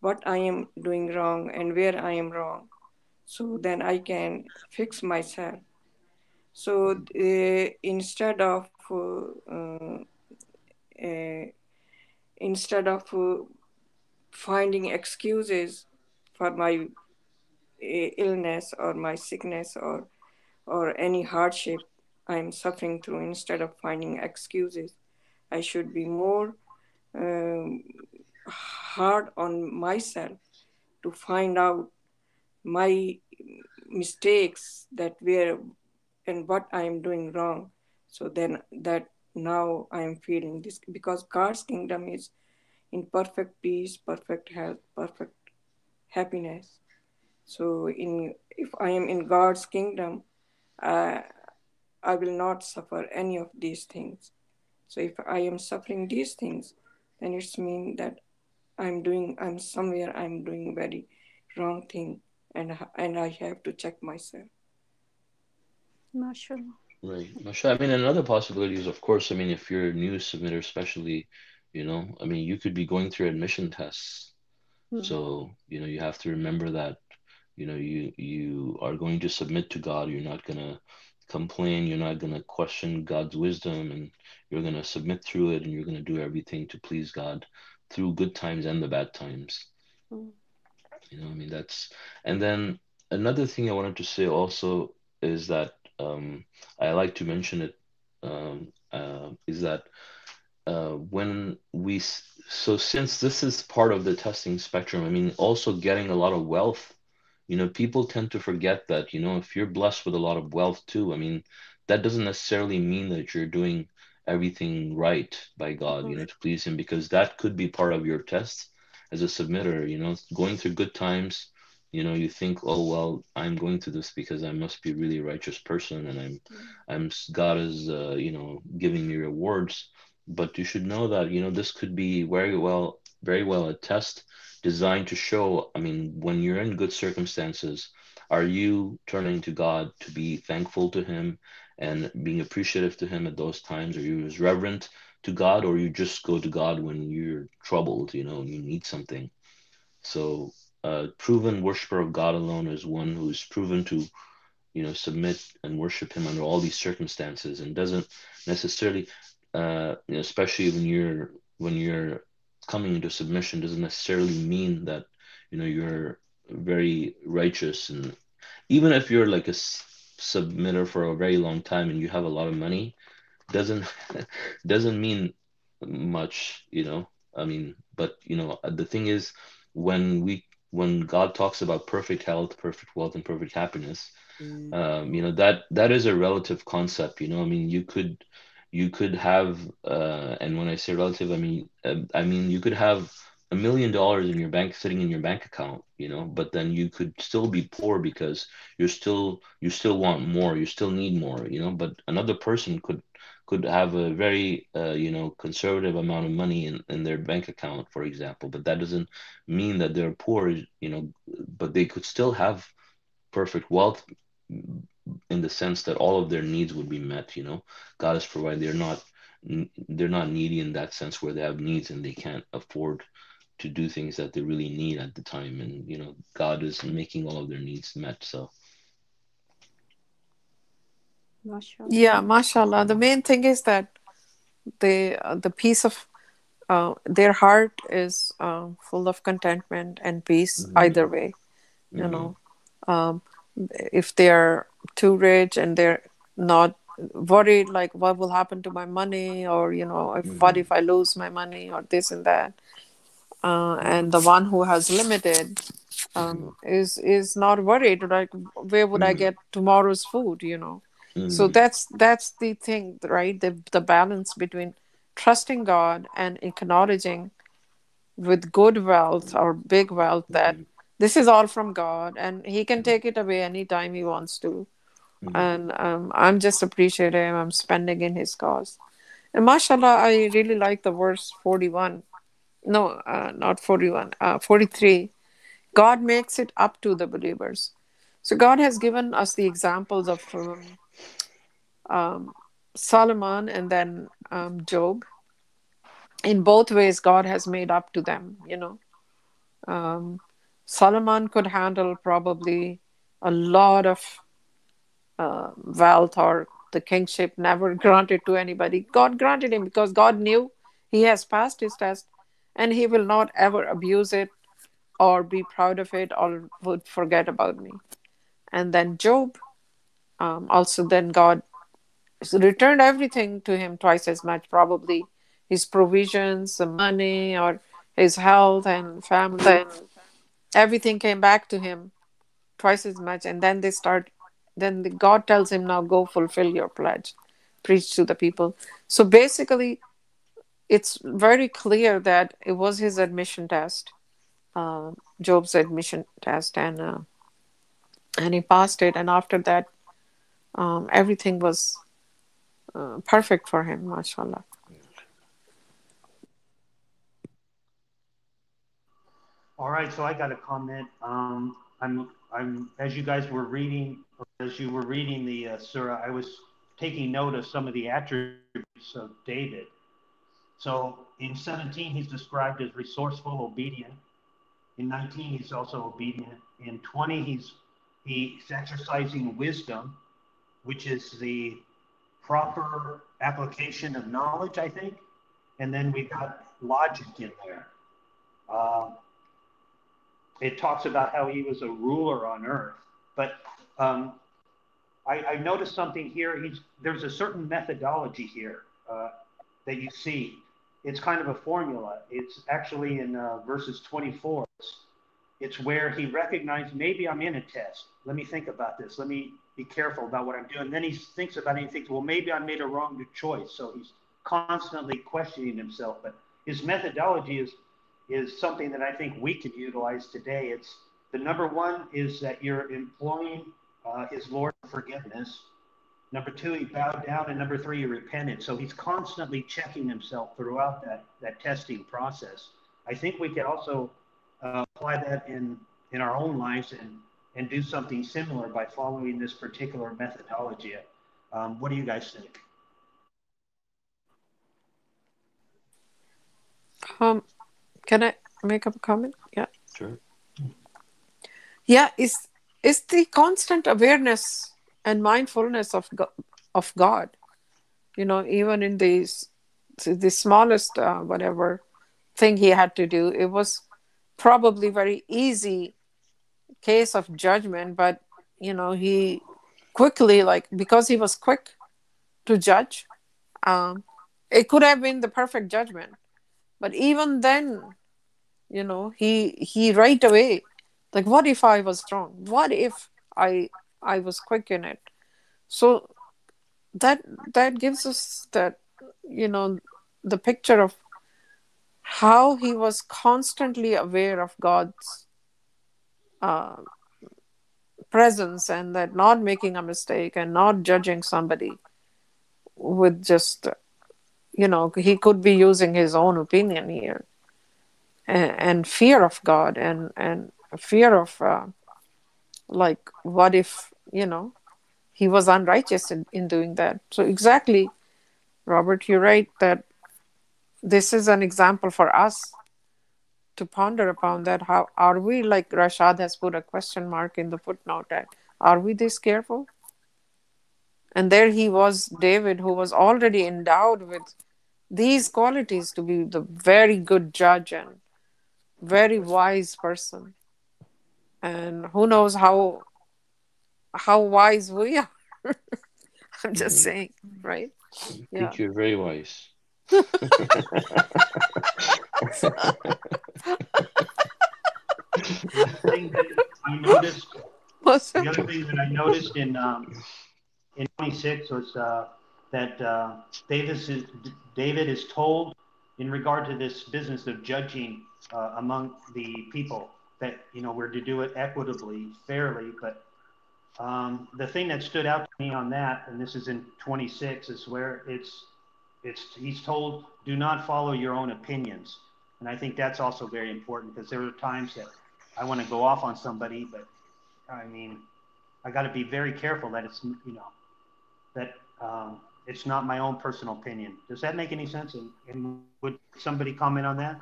what I am doing wrong and where I am wrong. So then I can fix myself. So uh, instead of uh, uh, instead of uh, finding excuses for my uh, illness or my sickness or or any hardship I'm suffering through, instead of finding excuses, I should be more um, hard on myself to find out my mistakes that where and what I am doing wrong. So then that now I am feeling this because God's kingdom is in perfect peace, perfect health, perfect happiness. So in if I am in God's kingdom, uh, I will not suffer any of these things. So if I am suffering these things, then it's mean that I'm doing I'm somewhere I'm doing very wrong thing and and I have to check myself. MashaAllah. Right. Masha, I mean, another possibility is, of course, I mean, if you're a new submitter, especially, you know, I mean, you could be going through admission tests. Hmm. So, you know, you have to remember that, you know, you you are going to submit to God. You're not gonna complain. You're not gonna question God's wisdom, and you're gonna submit through it, and you're gonna do everything to please God through good times and the bad times. Hmm. You know, I mean, that's, and then another thing I wanted to say also is that um, I like to mention it um, uh, is that uh, when we, so since this is part of the testing spectrum, I mean, also getting a lot of wealth, you know, people tend to forget that, you know, if you're blessed with a lot of wealth too, I mean, that doesn't necessarily mean that you're doing everything right by God, you know, to please Him, because that could be part of your test as a submitter, you know, going through good times, you know, you think, oh, well, I'm going through this because I must be a really righteous person and I'm, I'm, God is, uh, you know, giving me rewards. But you should know that, you know, this could be very well, very well a test designed to show, I mean, when you're in good circumstances, are you turning to God to be thankful to Him and being appreciative to Him at those times? Are you as reverent to God, or you just go to God when you're troubled, you know, you need something? So, a proven worshiper of God alone is one who's proven to, you know, submit and worship Him under all these circumstances, and doesn't necessarily, uh, you know, especially when you're when you're coming into submission, doesn't necessarily mean that you know you're very righteous, and even if you're like a submitter for a very long time and you have a lot of money, doesn't doesn't mean much, you know. I mean, but you know, the thing is, when we when God talks about perfect health, perfect wealth, and perfect happiness, um, you know that that is a relative concept. You know, I mean, you could you could have, uh, and when I say relative, I mean uh, I mean you could have a million dollars in your bank sitting in your bank account, you know, but then you could still be poor because you're still you still want more, you still need more, you know. But another person could could have a very uh, you know conservative amount of money in, in their bank account, for example, but that doesn't mean that they're poor, you know, but they could still have perfect wealth in the sense that all of their needs would be met, you know. God is provided. They're not they're not needy in that sense where they have needs and they can't afford to do things that they really need at the time and you know god is making all of their needs met so MashaAllah. Yeah, mashallah. The main thing is that the uh, the peace of uh, their heart is uh, full of contentment and peace Mhm. either way. You Mhm. know, um, if they're too rich and they're not worried, like what will happen to my money, or you know, if what Mhm. if I lose my money, or this and that. Uh, and the one who has limited um, is is not worried. Like, where would I Mhm. get tomorrow's food? You know so Mhm. that's that's the thing right the the balance between trusting god and acknowledging with good wealth or big wealth that Mhm. this is all from God, and He can take it away anytime He wants to. Mhm. And um, I'm just appreciative. I'm spending in His cause. And mashallah, I really like the verse 41. No, uh, not 41, uh, 43. God makes it up to the believers. So God has given us the examples of um, um, Solomon and then um, Job. In both ways, God has made up to them, you know. Um, Solomon could handle probably a lot of uh, wealth or the kingship never granted to anybody. God granted him because God knew he has passed his test and he will not ever abuse it or be proud of it or would forget about me. And then Job, um, also, then God returned everything to him twice as much, probably his provisions, the money, or his health and family. Everything came back to him twice as much. And then they start, then the, God tells him, now go fulfill your pledge, preach to the people. So basically, it's very clear that it was his admission test, uh, Job's admission test, and uh, and he passed it. And after that, um, everything was uh, perfect for him, mashallah. All right, so I got a comment. Um, I'm, I'm, as you guys were reading, as you were reading the uh, surah, I was taking note of some of the attributes of David. So in 17, he's described as resourceful, obedient. In 19, he's also obedient. In 20, he's he's exercising wisdom, which is the proper application of knowledge, I think. And then we got logic in there. Um, it talks about how he was a ruler on earth. But um, I, I, noticed something here. He's, there's a certain methodology here uh, that you see. It's kind of a formula. It's actually in uh, verses 24. It's, it's where he recognized maybe I'm in a test. Let me think about this. Let me be careful about what I'm doing. Then he thinks about it and he thinks, well, maybe I made a wrong choice. So he's constantly questioning himself. But his methodology is is something that I think we could utilize today. It's the number one is that you're employing uh, his Lord forgiveness. Number two, he bowed down, and number three, he repented. So he's constantly checking himself throughout that that testing process. I think we could also uh, apply that in in our own lives and and do something similar by following this particular methodology. Um, what do you guys think? Um, can I make a comment? Yeah. Sure. Yeah, it's it's the constant awareness and mindfulness of God, of God. You know, even in these the smallest uh, whatever thing he had to do, it was probably very easy case of judgment, but you know he quickly like because he was quick to judge, um, it could have been the perfect judgment, but even then you know he he right away like what if i was wrong? What if i i was quick in it? So that that gives us that you know the picture of how he was constantly aware of god's uh, presence and that not making a mistake and not judging somebody with just you know he could be using his own opinion here and, and fear of God and and fear of uh, like what if you know he was unrighteous in, in doing that. So exactly, Robert, you're right that this is an example for us to ponder upon that. How are we like rashad has put a question mark in the footnote that are we this careful? And there he was david who was already endowed with these qualities to be the very good judge and very wise person. And who knows how how wise we are. I'm just Mhm. saying right? I yeah think you're very wise. The other thing that I noticed, Was the other thing that I noticed in um, in 26 was uh, that uh, Davis is, David is told in regard to this business of judging uh, among the people that you know we're to do it equitably, fairly. But um, the thing that stood out to me on that, and this is in 26, is where it's it's he's told do not follow your own opinions, and I think that's also very important because there are times that I want to go off on somebody, but I mean I got to be very careful that it's you know that um, it's not my own personal opinion. Does that make any sense? And, and would somebody comment on that?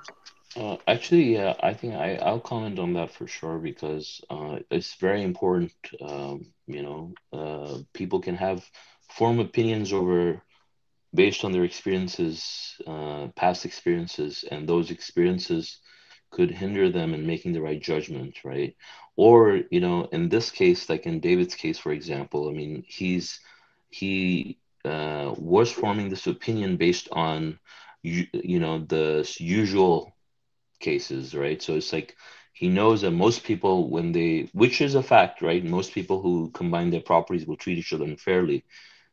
Uh, actually, yeah, I think I, I'll comment on that for sure because uh, it's very important. Um, you know, uh, people can have form opinions over based on their experiences, uh, past experiences, and those experiences could hinder them in making the right judgment, right? Or, you know, in this case, like in David's case, for example, I mean, he's he uh, was forming this opinion based on you, you know the usual cases right? So it's like he knows that most people when they which is a fact right? Most people who combine their properties will treat each other unfairly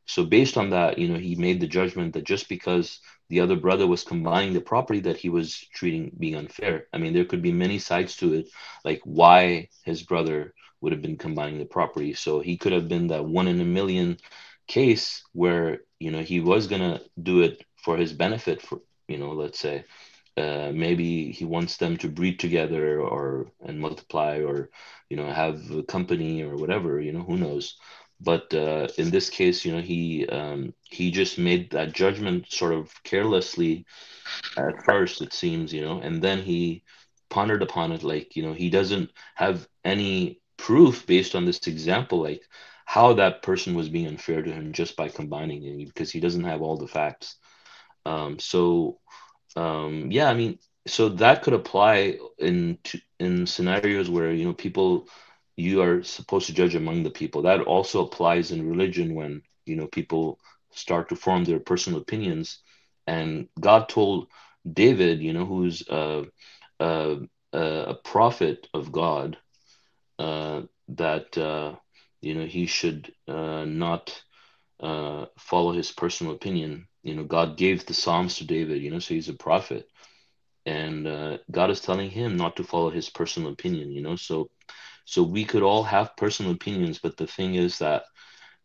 so based on that you know he made the judgment that just because the other brother was combining the property that he was treating being unfair. I mean there could be many sides to it like why his brother would have been combining the property. So he could have been that one in a million case where you know he was gonna do it for his benefit for you know let's say uh, maybe he wants them to breed together or and multiply or you know have a company or whatever you know who knows but uh, in this case you know he um, he just made that judgment sort of carelessly at first it seems you know and then he pondered upon it like you know he doesn't have any proof based on this example like how that person was being unfair to him just by combining it because he doesn't have all the facts. Um, so um, yeah, I mean, so that could apply in in scenarios where you know people you are supposed to judge among the people. That also applies in religion when you know people start to form their personal opinions. And God told David, you know, who's a a, a prophet of God, uh, that uh, you know he should uh, not uh, follow his personal opinion you know god gave the psalms to david you know so he's a prophet and uh, god is telling him not to follow his personal opinion you know so so we could all have personal opinions but the thing is that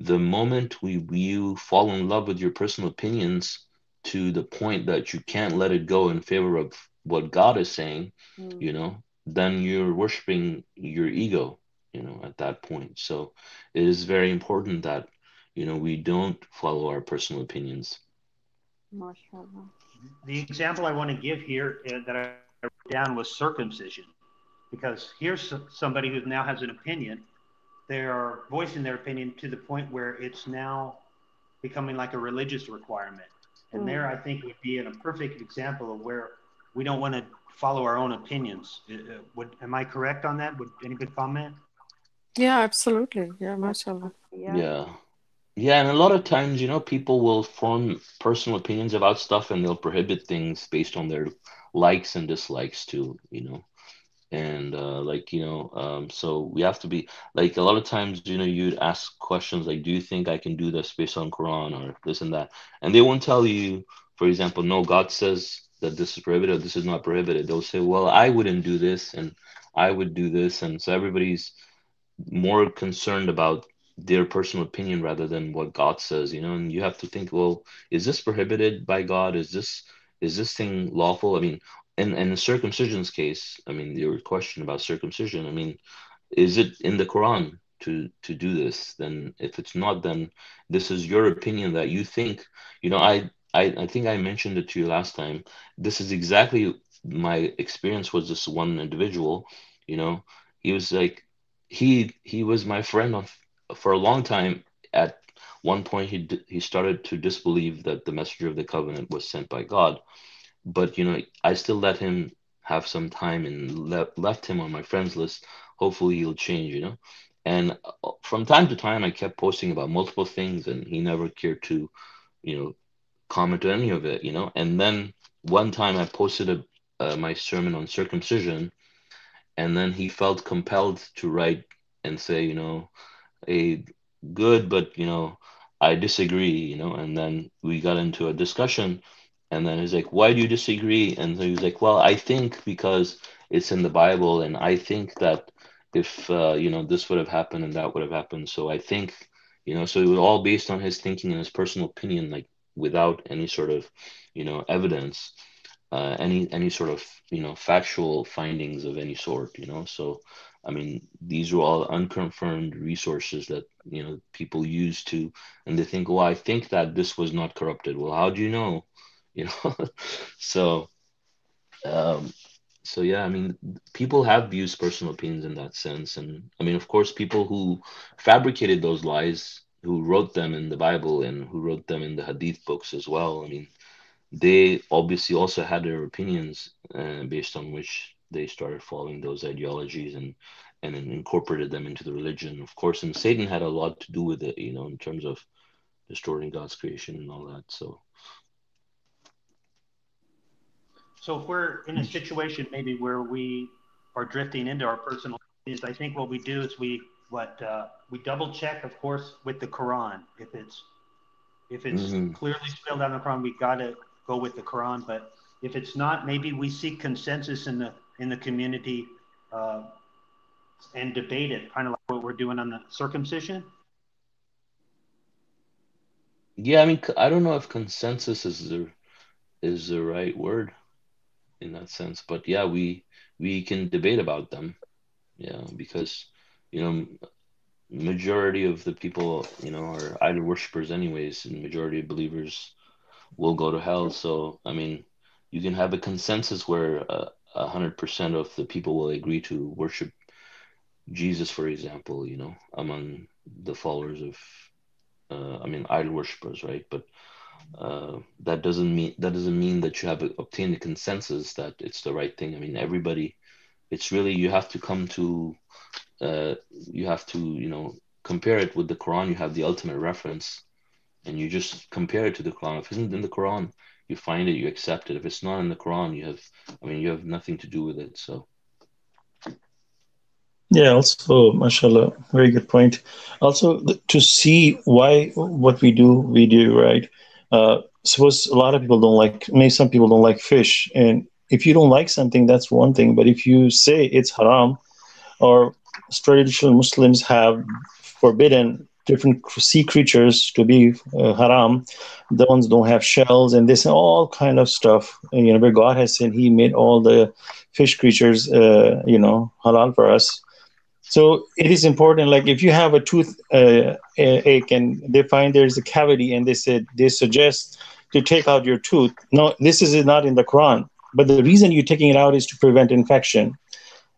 the moment we you fall in love with your personal opinions to the point that you can't let it go in favor of what god is saying mm. you know then you're worshiping your ego you know at that point. So it is very important that you know we don't follow our personal opinions. The example i want to give here uh, that i wrote down was circumcision because here's somebody who now has an opinion they are voicing their opinion to the point where it's now becoming like a religious requirement and mm. there i think would be a perfect example of where we don't want to follow our own opinions. Uh, uh, would am I correct on that? Would anybody comment? Yeah, absolutely. Yeah, mashallah. Yeah. yeah. Yeah, and a lot of times, you know, people will form personal opinions about stuff and they'll prohibit things based on their likes and dislikes too, you know. And uh, like, you know, um, so we have to be like a lot of times, you know, you'd ask questions like, do you think I can do this based on Quran or this and that? And they won't tell you, for example, no, God says that this is prohibited, this is not prohibited. They'll say, well, I wouldn't do this and I would do this. And so everybody's more concerned about their personal opinion rather than what God says, you know, and you have to think, well, is this prohibited by God? Is this is this thing lawful? I mean, in, in the circumcision's case, I mean, your question about circumcision, I mean, is it in the Quran to to do this? Then if it's not, then this is your opinion that you think, you know, I I, I think I mentioned it to you last time. This is exactly my experience was this one individual, you know, he was like he he was my friend of, for a long time. At one point, he he started to disbelieve that the messenger of the covenant was sent by God, but you know, I still let him have some time and le- left him on my friends list. Hopefully, he'll change. You know, and uh, from time to time, I kept posting about multiple things, and he never cared to, you know, comment on any of it. You know, and then one time I posted a, uh, my sermon on circumcision and then he felt compelled to write and say, you know, a good, but you know, I disagree, you know, and then we got into a discussion, And then he's like, why do you disagree? And so he's like, well, I think because it's in the Bible, and I think that if uh, you know this would have happened and that would have happened, so I think you know, so it was all based on his thinking and his personal opinion, like without any sort of you know evidence, uh, any any sort of you know factual findings of any sort, you know. So I mean, these are all unconfirmed resources that you know people use to, and they think, well, I think that this was not corrupted. Well, how do you know? You know, so um, so yeah, I mean, people have used personal opinions in that sense, and I mean, of course, people who fabricated those lies, who wrote them in the Bible and who wrote them in the Hadith books as well. I mean, they obviously also had their opinions uh, based on which they started following those ideologies and and incorporated them into the religion. Of course, and Satan had a lot to do with it, you know, in terms of distorting God's creation and all that. So So if we're in a situation maybe where we are drifting into our personal opinions, I think what we do is we what uh, we double check, of course, with the Quran. If it's if it's mm-hmm. clearly spelled out in the Quran, we got to go with the Quran. But if it's not, maybe we seek consensus in the in the community uh, and debate it, kind of like what we're doing on the circumcision. Yeah, I mean, I don't know if consensus is the is the right word in that sense. But yeah, we we can debate about them. Yeah, because you know majority of the people you know are idol worshippers anyways and majority of believers will go to hell so i mean you can have a consensus where a uh, hundred percent of the people will agree to worship jesus for example you know among the followers of uh, i mean idol worshippers right but uh, that doesn't mean that doesn't mean that you have obtained a consensus that it's the right thing. I mean, everybody, it's really you have to come to, uh, you have to you know compare it with the Quran. You have the ultimate reference, and you just compare it to the Quran. If it isn't in the Quran, you find it, you accept it. If it's not in the Quran, you have, I mean, you have nothing to do with it. So. Yeah, also, mashallah, very good point. Also, to see why what we do, we do, right? Uh, suppose a lot of people don't like, maybe some people don't like fish. And if you don't like something, that's one thing. But if you say it's haram, or traditional Muslims have forbidden different sea creatures to be uh, haram, the ones don't have shells, and this and all kind of stuff. And, you know, where God has said He made all the fish creatures, uh, you know, halal for us. So it is important. Like if you have a tooth uh, ache and they find there's a cavity and they said they suggest to take out your tooth. No, this is not in the Quran. But the reason you're taking it out is to prevent infection.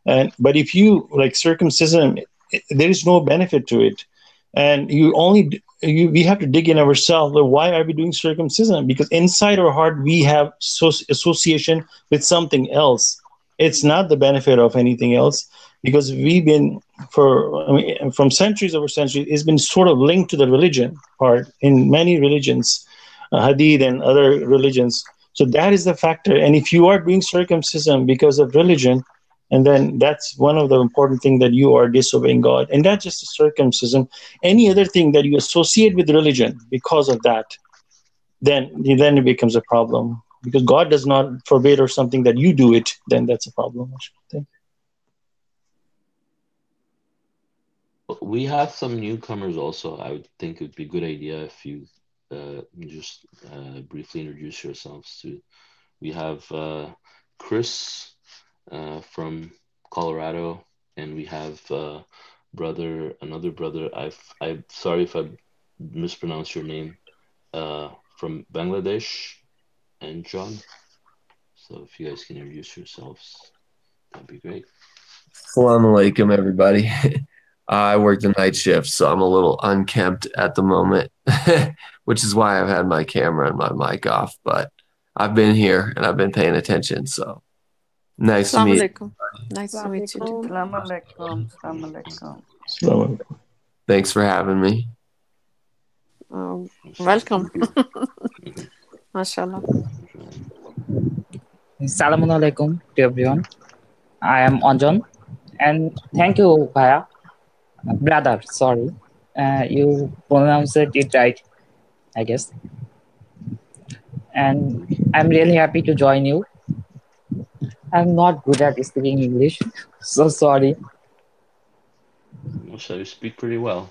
And but if you like circumcision, there is no benefit to it, and you only you we have to dig in ourselves. Like, why are we doing circumcision? Because inside our heart we have so, association with something else. It's not the benefit of anything else because we've been for I mean, from centuries over centuries it's been sort of linked to the religion part in many religions uh, hadith and other religions. So that is the factor. And if you are doing circumcision because of religion and then that's one of the important thing that you are disobeying god. And not just circumcision. Any other thing that you associate with religion because of that then then it becomes a problem. Because god does not forbid or something that you do it then that's a problem we have some newcomers also. I would think it would be a good idea if you uh, just uh, briefly introduce yourselves to. We have uh, Chris uh, from Colorado, and we have uh, brother, another brother. I've, I'm sorry if I mispronounced your name. Uh, from Bangladesh, and John. So if you guys can introduce yourselves, that'd be great. Assalamu alaikum, everybody. I work the night shift, so I'm a little unkempt at the moment, which is why I've had my camera and my mic off. But I've been here and I've been paying attention. So nice to meet you. Nice to meet you. alaikum. Thanks for having me. Um, welcome. MashaAllah. Assalamu alaikum to everyone. I am Anjan and thank you, Bhaya, brother sorry uh, you pronounced it right i guess and I'm really happy to join you. I'm not good at speaking English, so sorry. So you speak pretty well.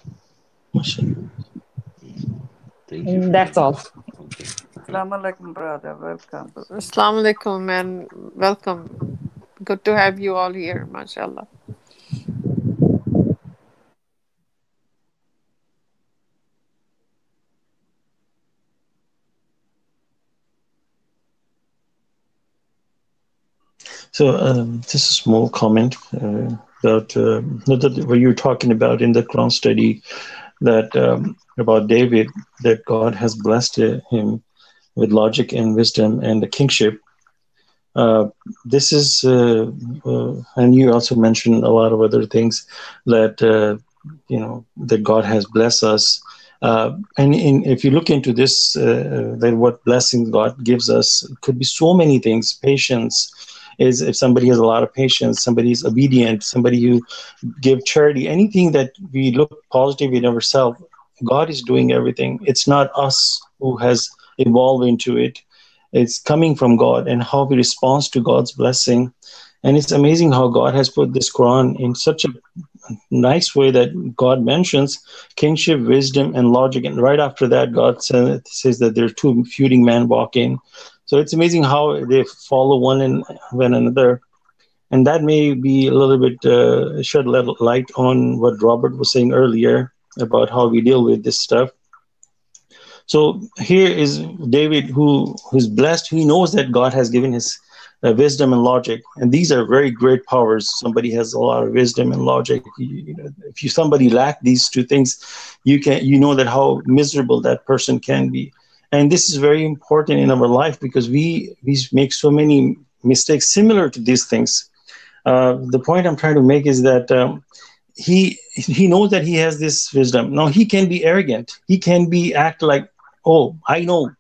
MashaAllah. Thank you. for That's all. Okay. Assalamu alaikum, brother. Welcome. Assalamu alaikum and welcome. Good to have you all here, mashallah. So um, just a small comment uh, about uh, that what you were talking about in the Quran study that um, about David that God has blessed uh, him with logic and wisdom and the kingship. Uh, this is, uh, uh, and you also mentioned a lot of other things that uh, you know that God has blessed us. Uh, and in, if you look into this, uh, that what blessings God gives us could be so many things. Patience is if somebody has a lot of patience, somebody is obedient, somebody who give charity, anything that we look positive in ourselves, God is doing everything. It's not us who has evolved into it. It's coming from God and how we respond to God's blessing. And it's amazing how God has put this Quran in such a nice way that God mentions kingship, wisdom, and logic. And right after that, God says, that there are two feuding men walking. So it's amazing how they follow one and one another. And that may be a little bit uh, shed light on what Robert was saying earlier about how we deal with this stuff. So here is David, who who's blessed. He knows that God has given his uh, wisdom and logic, and these are very great powers. Somebody has a lot of wisdom and logic. You, you know, if you somebody lack these two things, you can you know that how miserable that person can be. And this is very important in our life because we we make so many mistakes similar to these things. Uh, the point I'm trying to make is that um, he he knows that he has this wisdom. Now he can be arrogant. He can be act like, oh, I know,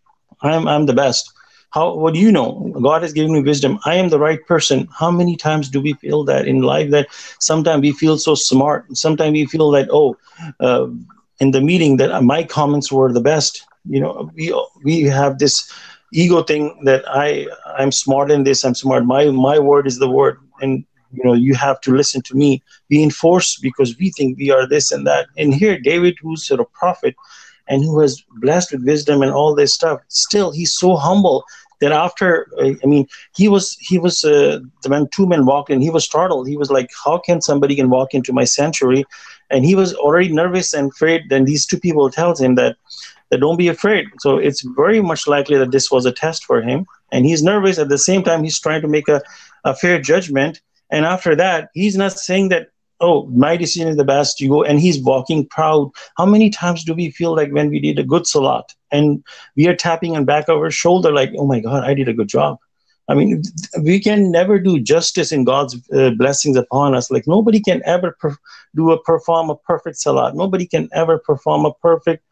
I'm I'm the best. How what do you know? God has given me wisdom. I am the right person. How many times do we feel that in life that sometimes we feel so smart. Sometimes we feel that oh, uh, in the meeting that my comments were the best. You know, we we have this ego thing that I I'm smart in this. I'm smart. My my word is the word, and you know you have to listen to me be enforced because we think we are this and that and here david who's sort of prophet and who was blessed with wisdom and all this stuff still he's so humble that after i mean he was he was uh, the when two men walked in. He was startled. He was like how can somebody can walk into my sanctuary? And he was already nervous and afraid. Then these two people tells him that that don't be afraid. So it's very much likely that this was a test for him. And he's nervous. At the same time he's trying to make a, a fair judgment. And after that, he's not saying that, oh, my decision is the best, you go, and he's walking proud. How many times do we feel like when we did a good salat and we are tapping on back of our shoulder, like, oh my God, I did a good job. I mean, we can never do justice in God's uh, blessings upon us. Like nobody can ever per- do a perform a perfect salat. Nobody can ever perform a perfect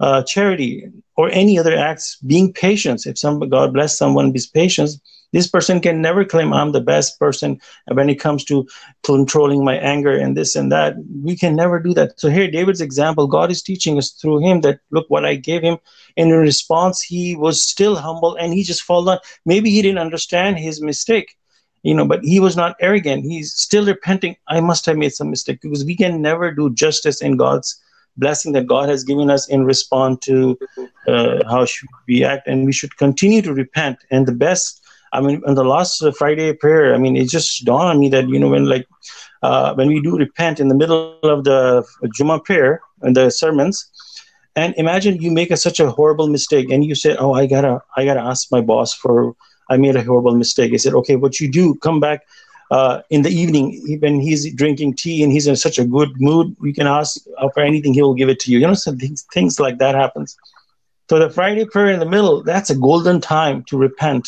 uh, charity or any other acts. Being patient. If some God bless someone with patience, this person can never claim I'm the best person when it comes to controlling my anger and this and that. We can never do that. So here, David's example, God is teaching us through him that look what I gave him. And in response, he was still humble and he just followed on. Maybe he didn't understand his mistake you know but he was not arrogant he's still repenting i must have made some mistake because we can never do justice in god's blessing that god has given us in response to uh, how should we act and we should continue to repent and the best I mean, on the last Friday prayer, I mean, it just dawned on me that you know when like uh, when we do repent in the middle of the Juma prayer and the sermons, and imagine you make a, such a horrible mistake, and you say, "Oh, I gotta, I gotta ask my boss for I made a horrible mistake." I said, "Okay, what you do? Come back." Uh, in the evening, when he's drinking tea and he's in such a good mood, you can ask for anything; he will give it to you. You know, things like that happens. So the Friday prayer in the middle, that's a golden time to repent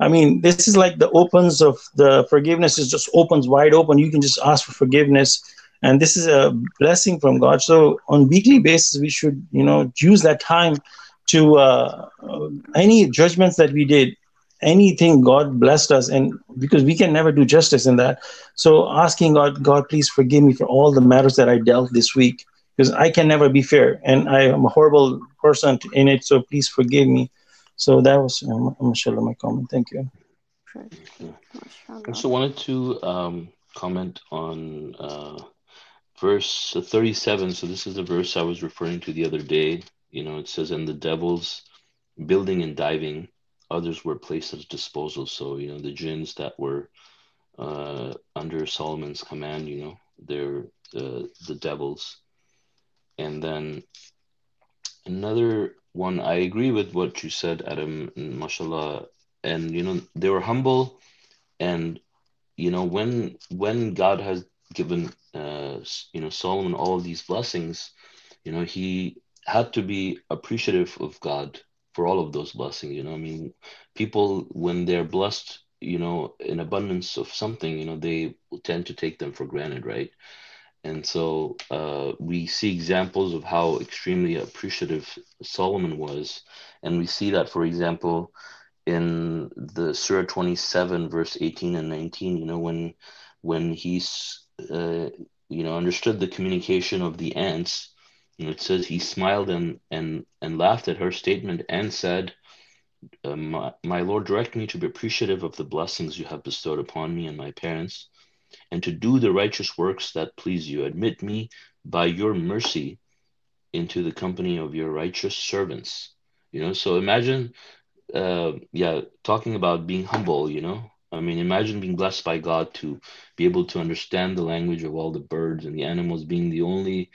I mean, this is like the opens of the forgiveness is just opens wide open. You can just ask for forgiveness. And this is a blessing from God. So on weekly basis, we should, you know, use that time to uh, any judgments that we did, anything God blessed us, and because we can never do justice in that. So asking God, God, please forgive me for all the matters that I dealt this week, because I can never be fair, and I am a horrible person in it. So please forgive me. So that was um, mashallah my comment. Thank you. Right. I also wanted to um, comment on uh, verse 37. So this is the verse I was referring to the other day. You know, it says, "And the devils building and diving, others were placed at his disposal." So you know, the jinns that were uh, under Solomon's command, you know, they're uh, the devils. And then another one, I agree with what you said, Adam, mashallah. And you know, they were humble, and you know, when when God has given uh, you know Solomon all of these blessings, you know, he had to be appreciative of God for all of those blessings. You know, I mean, people when they're blessed, you know, in abundance of something, you know, they tend to take them for granted, right? And so uh, we see examples of how extremely appreciative Solomon was. And we see that, for example, in the Surah 27, verse 18 and 19, you know, when when he's, uh, you know, understood the communication of the ants, know, it says he smiled and, and, and laughed at her statement and said, uh, my, my Lord, direct me to be appreciative of the blessings you have bestowed upon me and my parents and to do the righteous works that please you. Admit me by your mercy into the company of your righteous servants. You know, so imagine, uh, yeah, talking about being humble, you know. I mean, imagine being blessed by God to be able to understand the language of all the birds and the animals, being the only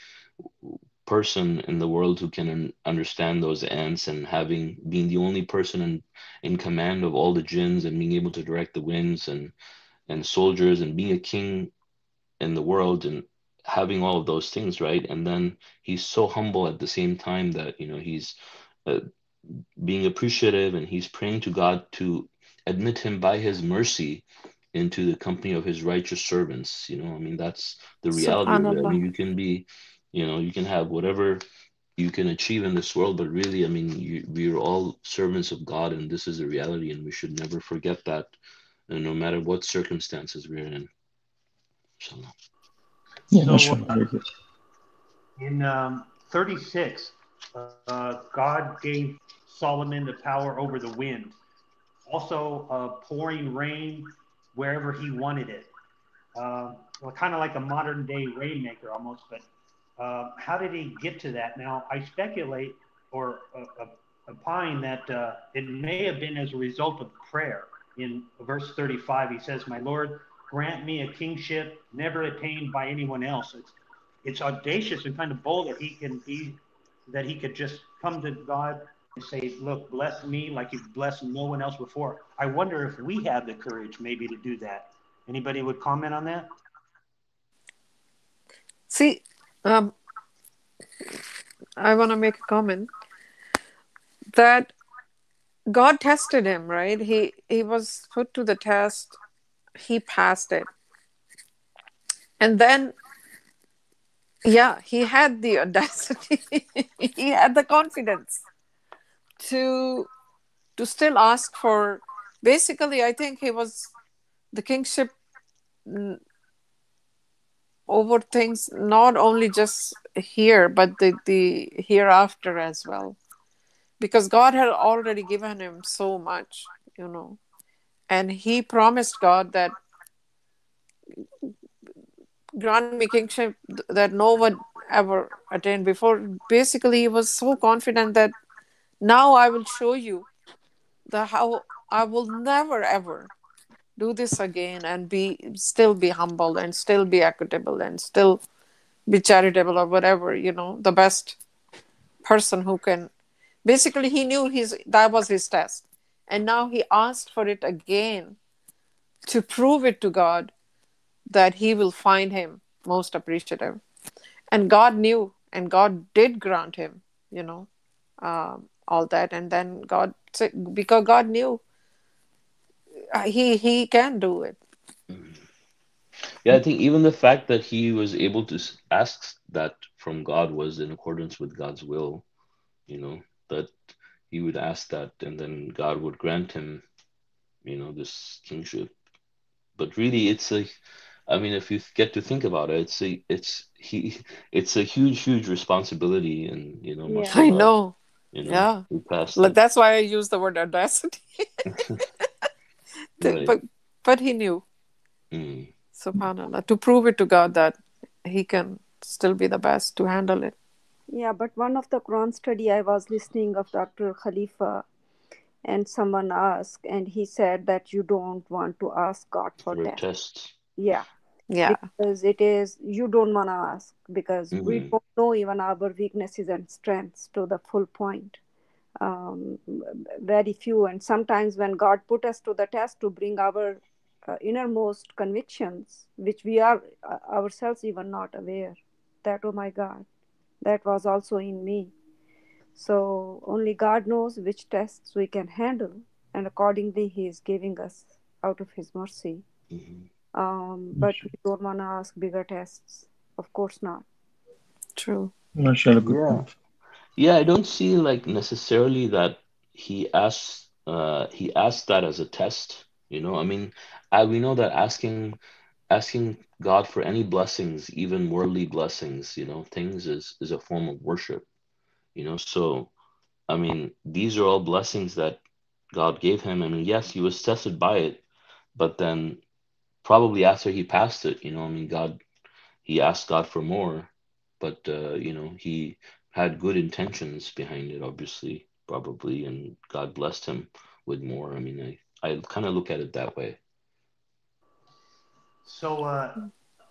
person in the world who can understand those ants and having being the only person in, in command of all the jinns and being able to direct the winds and and soldiers and being a king in the world and having all of those things right? And then he's so humble at the same time that you know he's uh, being appreciative and he's praying to god to admit him by his mercy into the company of his righteous servants you know? I mean that's the reality i mean you can be you know you can have whatever you can achieve in this world but really i mean you, we're all servants of god and this is a reality and we should never forget that and no matter what circumstances we're in Inshallah. Yeah, So, uh, In um, 36, uh, God gave Solomon the power over the wind, also uh, pouring rain wherever he wanted it. Uh, well, kind of like a modern day rainmaker almost, but uh, how did he get to that? Now, I speculate or uh, uh, opine that uh, it may have been as a result of prayer. In verse 35, he says, My Lord, grant me a kingship never attained by anyone else. It's, it's audacious and kind of bold that he can be, that he could just come to God and say, Look, bless me like you've blessed no one else before. I wonder if we have the courage maybe to do that. Anybody would comment on that? See, um, I want to make a comment that God tested him, right? He he was put to the test. He passed it, and then, yeah, he had the audacity. he had the confidence to to still ask for. Basically, I think he was the kingship over things not only just here but the, the hereafter as well because god had already given him so much you know. And he promised god that grant me kingship that no one ever attained before. Basically he was so confident that now i will show you the how i will never ever do this again and be still be humble and still be equitable and still be charitable or whatever you know the best person who can basically he knew his that was his test. And now he asked for it again to prove it to god that he will find him most appreciative. And god knew and god did grant him you know um, all that. And then god said because god knew uh, he he can do it. Yeah, I think even the fact that he was able to ask that from God was in accordance with God's will, you know, that he would ask that and then God would grant him, you know, this kingship. But really it's a I mean if you get to think about it, it's a it's he it's a huge, huge responsibility and you know, Yeah. i know You know, Yeah. he passed Like that's why I use the word audacity. Right. But but he knew, Mm. subhanallah, to prove it to God that he can still be the best to handle it. Yeah, but one of the Quran study I was listening of Dr. Khalifa and someone asked and he said that you don't want to ask God for For that. test. Yeah, Yeah. because it is you don't want to ask because we Mhm. don't know even our weaknesses and strengths to the full point. Um, very few, and sometimes when God put us to the test to bring our uh, innermost convictions, which we are uh, ourselves even not aware, that oh my God, that was also in me. So only God knows which tests we can handle, and accordingly, He is giving us out of His mercy. Mhm. Um, but we don't want to ask bigger tests. Of course not. True. MashaAllah, good Yeah. point. Yeah, I don't see like necessarily that he asked uh he asked that as a test, you know. I mean, I we know that asking asking God for any blessings, even worldly blessings, you know, things is is a form of worship, you know. So, I mean, these are all blessings that God gave him. I mean, yes, he was tested by it, but then probably after he passed it, you know, I mean, God he asked God for more, but uh, you know, he had good intentions behind it, obviously, probably, and God blessed him with more. I mean, I, I kind of look at it that way. So uh,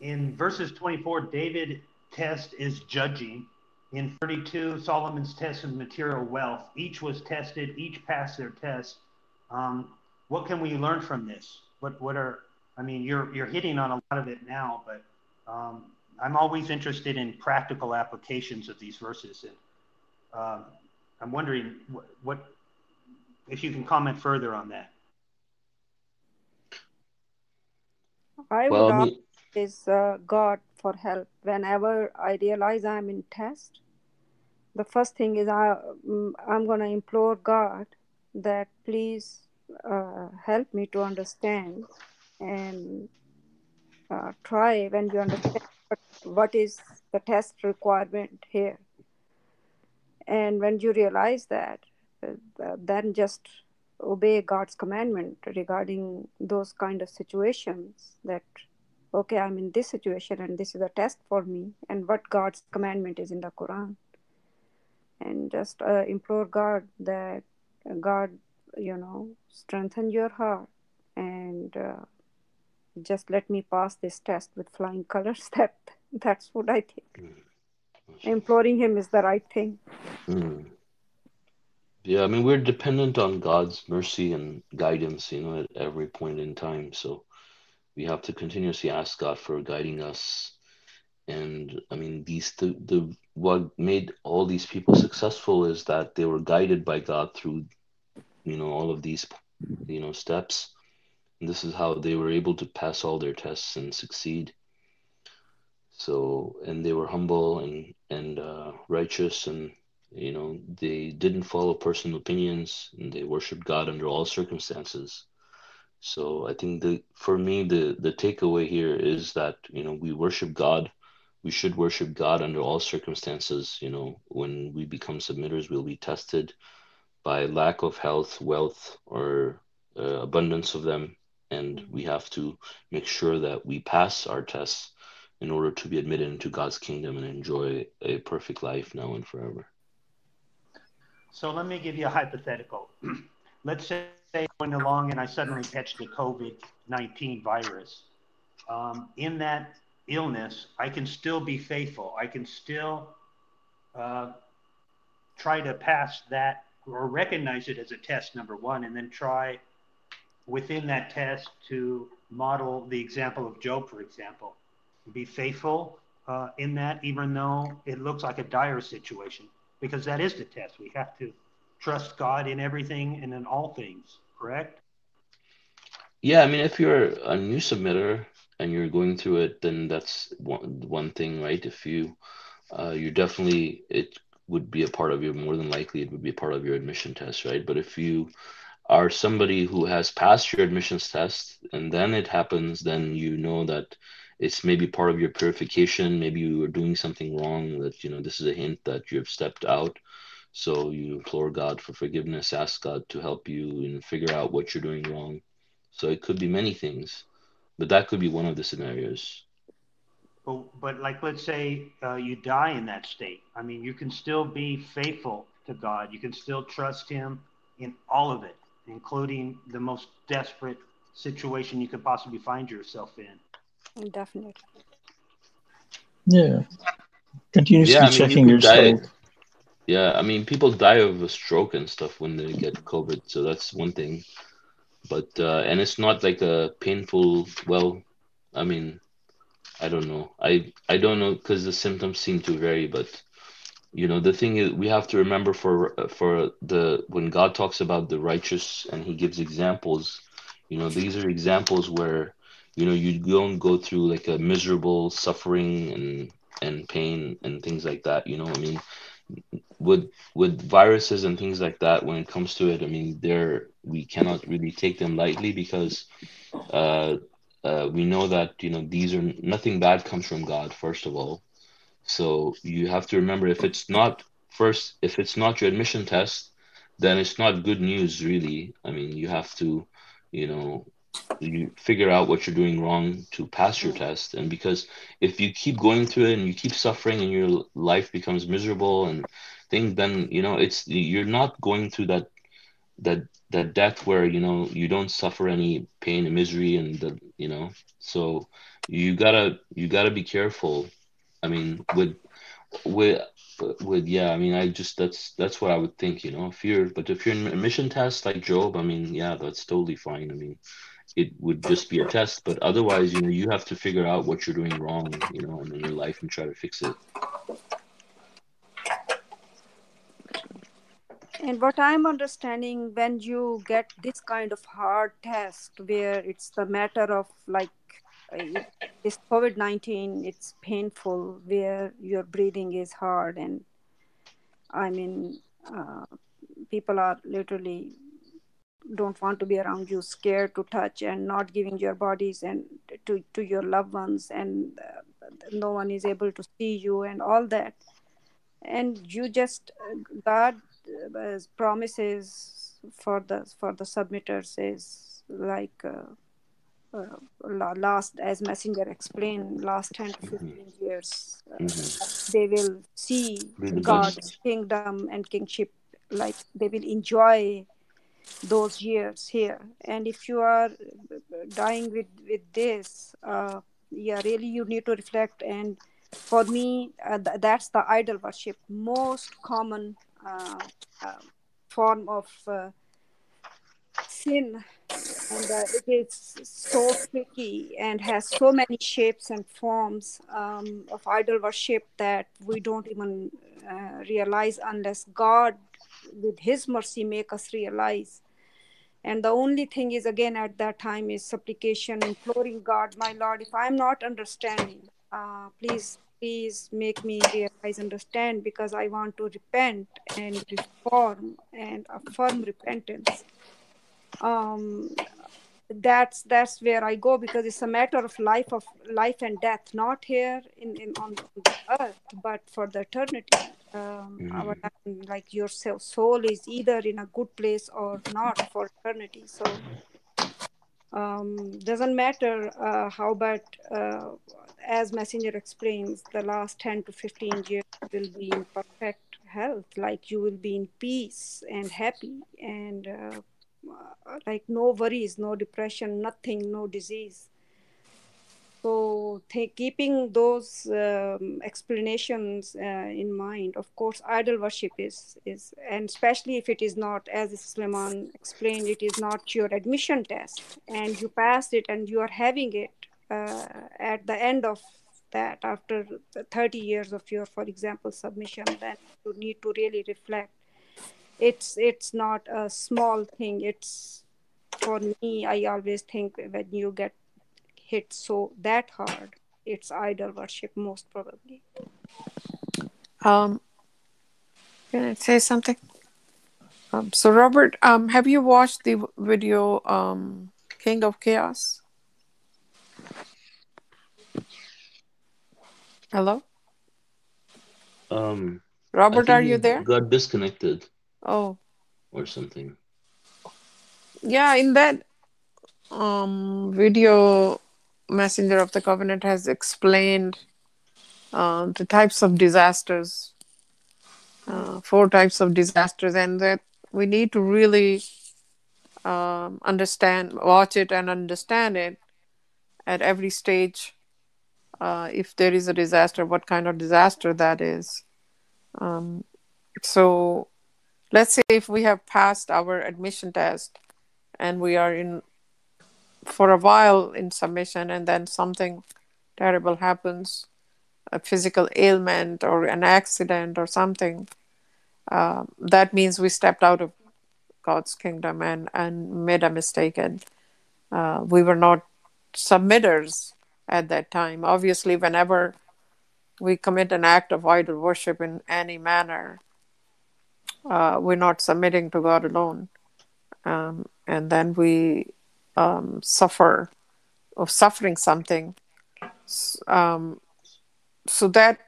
in verses 24, David test is judging. In 32, Solomon's test is material wealth. Each was tested, each passed their test. Um, what can we learn from this? What what are I mean, you're you're hitting on a lot of it now, but um, I'm always interested in practical applications of these verses, and um, I'm wondering what, what if you can comment further on that. I Well, would ask mean, is uh, God for help whenever I realize I'm in test. The first thing is I mm, I'm gonna implore God that please uh, help me to understand and uh, try when you understand what, what is the test requirement here. And when you realize that, uh, then just obey God's commandment regarding those kind of situations that, okay, I'm in this situation and this is a test for me, and what God's commandment is in the Quran. And just uh, implore God that God, you know, strengthen your heart and uh, just let me pass this test with flying colors. That that's what I think. Imploring Him is the right thing. mm. Yeah, I mean, we're dependent on God's mercy and guidance, you know, at every point in time. So we have to continuously ask God for guiding us. And I mean, these the, the what made all these people successful is that they were guided by God through, you know, all of these, you know, steps. And this is how they were able to pass all their tests and succeed. So, and they were humble and and uh, righteous, and you know they didn't follow personal opinions, and they worshipped God under all circumstances. So, I think the for me the the takeaway here is that you know we worship God. We should worship God under all circumstances. You know, when we become submitters, we'll be tested by lack of health, wealth, or uh, abundance of them, and we have to make sure that we pass our tests in order to be admitted into God's kingdom and enjoy a perfect life now and forever. So let me give you a hypothetical. Let's say going along and I suddenly catch the COVID 19 virus. Um, in that illness, I can still be faithful. I can still uh, try to pass that or recognize it as a test, number one, and then try within that test to model the example of Job, for example. Be faithful uh, in that, even though it looks like a dire situation, because that is the test. We have to trust God in everything and in all things, correct? Yeah, I mean, if you're a new submitter and you're going through it, then that's one one thing, right? If you uh, you're definitely it would be a part of your more than likely it would be a part of your admission test, right? But if you are somebody who has passed your admissions test and then it happens, then you know that it's maybe part of your purification. Maybe you were doing something wrong. That you know this is a hint that you have stepped out. So you implore God for forgiveness, ask God to help you and figure out what you're doing wrong. So it could be many things, but that could be one of the scenarios. But, but like, let's say uh, you die in that state. I mean, you can still be faithful to God. You can still trust Him in all of it, including the most desperate situation you could possibly find yourself in. Definitely. Yeah. Continuously Yeah, I mean, you checking could die. Yeah, I mean, people die of a stroke and stuff when they get COVID, so that's one thing. But uh, and it's not like a painful. Well, I mean, I don't know. I I don't know because the symptoms seem to vary. But you know, the thing is, we have to remember for for the when God talks about the righteous and He gives examples. You know, these are examples where you know you don't go through like a miserable suffering and and pain and things like that. You know, I mean, with with viruses and things like that when it comes to it i mean they're we cannot really take them lightly because uh, uh, we know that you know these are nothing bad comes from god first of all so you have to remember if it's not first if it's not your admission test then it's not good news really i mean you have to you know you figure out what you're doing wrong to pass your mm. test. And because if you keep going through it and you keep suffering and your life becomes miserable and things then you know it's you're not going through that that that death where you know you don't suffer any pain and misery and the you know. So you gotta you gotta be careful. I mean with with with yeah i mean i just that's that's what i would think you know. If you're but if you're in a mission test like job i mean yeah that's totally fine. I mean it would just be a test but otherwise you know you have to figure out what you're doing wrong you know in your life and try to fix it And what I'm understanding, when you get this kind of hard test where it's the matter of like this COVID 19, it's painful, where your breathing is hard. And I mean, uh, people are literally don't want to be around you, scared to touch and not giving your bodies and to, to your loved ones, and uh, no one is able to see you, and all that. And you just, God uh, promises for the for the submitters is like uh, uh, last as messenger explained last 10 to 15 years uh, Mhm. they will see god's kingdom and kingship like they will enjoy those years here. And if you are dying with with this uh, yeah really you need to reflect. And for me uh, th- that's the idol worship most common uh, uh, form of uh, sin. And uh, it is so tricky and has so many shapes and forms um, of idol worship that we don't even realize unless god with his mercy make us realize. And the only thing is again at that time is supplication imploring god my lord if i'm not understanding uh, please please make me realize understand because i want to repent and reform and affirm repentance. Um that's that's where i go because it's a matter of life of life and death not here in, in on the earth but for the eternity um our like your soul is either in a good place or not for eternity. So um doesn't matter uh, how but uh, as messenger explains the last 10 to 15 years will be in perfect health. Like you will be in peace and happy and uh, like no worries no depression nothing no disease so keeping those um, explanations uh, in mind of course idol worship is is and especially if it is not as Suleiman explained it is not your admission test and you pass it and you are having it uh, at the end of that after 30 years of your for example submission then you need to really reflect. It's it's not a small thing. It's for me i always think when you get hit so that hard it's idol worship most probably Um, can I say something? Um, so Robert, um, have you watched the video um, King of Chaos? Hello, um Robert, are you there? got disconnected Oh, or something. yeah. In that um, video, Messenger of the Covenant has explained uh, the types of disasters, uh, four types of disasters, and that we need to really um, understand, watch it, and understand it at every stage. Uh, if there is a disaster, what kind of disaster that is. Um, so, let's say if we have passed our admission test and we are in for a while in submission and then something terrible happens a physical ailment or an accident or something uh, that means we stepped out of god's kingdom and, and made a mistake. And uh, we were not submitters at that time. Obviously whenever we commit an act of idol worship in any manner uh, we're not submitting to god alone. Um, and then we um, suffer of suffering something. Um, so that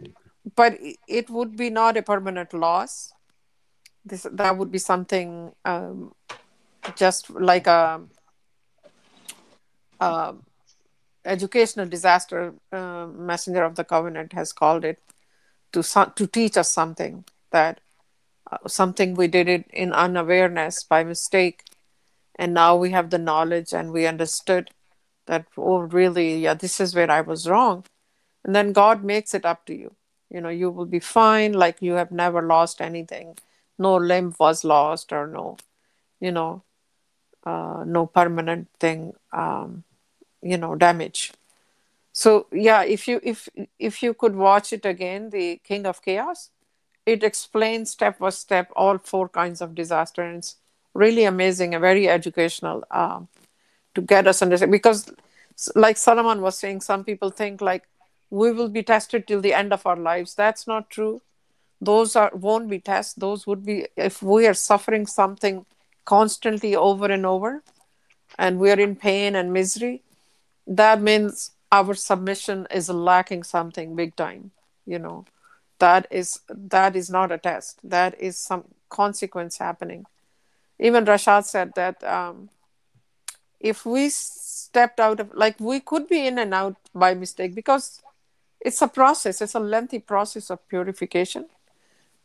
but it would be not a permanent loss. This that would be something um, just like a, a educational disaster uh, messenger of the covenant has called it to to teach us something that uh, something we did it in unawareness by mistake and now we have the knowledge and we understood that oh really yeah this is where i was wrong. And then god makes it up to you. You know you will be fine like you have never lost anything. No limb was lost or no you know uh, no permanent thing um, you know damage. So yeah if you if if you could watch it again the king of chaos it explains step by step all four kinds of disaster and it's really amazing and very educational um, to get us understand because like solomon was saying some people think like we will be tested till the end of our lives. That's not true. Those are won't be tests. Those would be if we are suffering something constantly over and over and we are in pain and misery that means our submission is lacking something big time you know. That is that is not a test. That is some consequence happening even rashad said that um, if we stepped out of like we could be in and out by mistake because it's a process. It's a lengthy process of purification.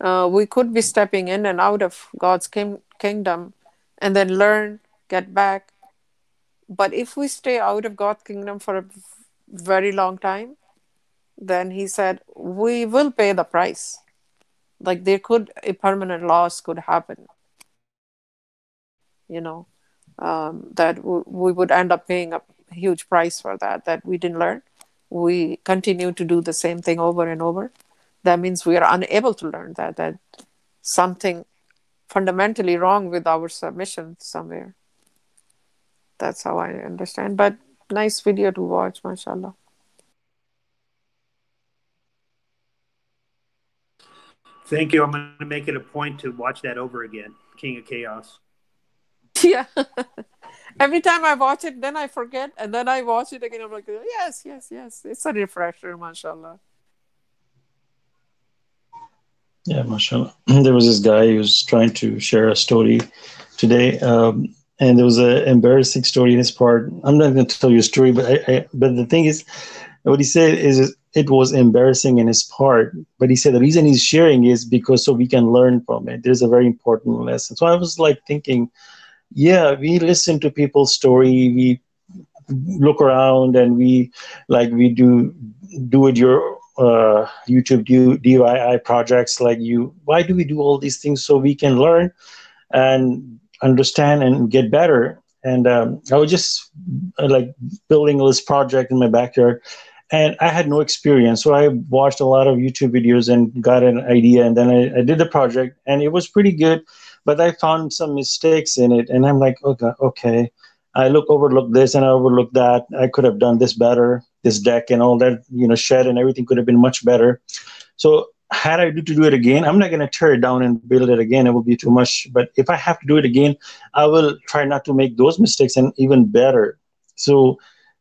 Uh, we could be stepping in and out of god's king- kingdom and then learn get back. But if we stay out of god's kingdom for a very long time then he said we will pay the price. Like there could a permanent loss could happen you know um, that w- we would end up paying a huge price for that that we didn't learn we continue to do the same thing over and over that means we are unable to learn that that something fundamentally wrong with our submission somewhere that's how i understand but nice video to watch mashallah Thank you. I'm going to make it a point to watch that over again. King of Chaos. yeah every time i watch it then i forget and then i watch it again i'm like yes yes yes it's a refresher mashallah Yeah, mashallah. There was this guy who was trying to share a story today, um, and there was an embarrassing story in his part. I'm not going to tell you a story, but I, I, but the thing is, what he said is it was embarrassing in his part, but he said the reason he's sharing is because so we can learn from it. There's a very important lesson. So I was like thinking, yeah, we listen to people's story, we look around, and we like we do do it your uh, YouTube do DIY projects like you. Why do we do all these things so we can learn and understand and get better? And um, I was just uh, like building this project in my backyard, and I had no experience. So I watched a lot of YouTube videos and got an idea, and then I, I did the project, and it was pretty good. But I found some mistakes in it, and I'm like, oh okay, okay. I look overlook this and I overlook that. I could have done this better, this deck and all that, you know, shed and everything could have been much better. So had I to do it again, I'm not going to tear it down and build it again. It will be too much. But if I have to do it again, I will try not to make those mistakes and even better. So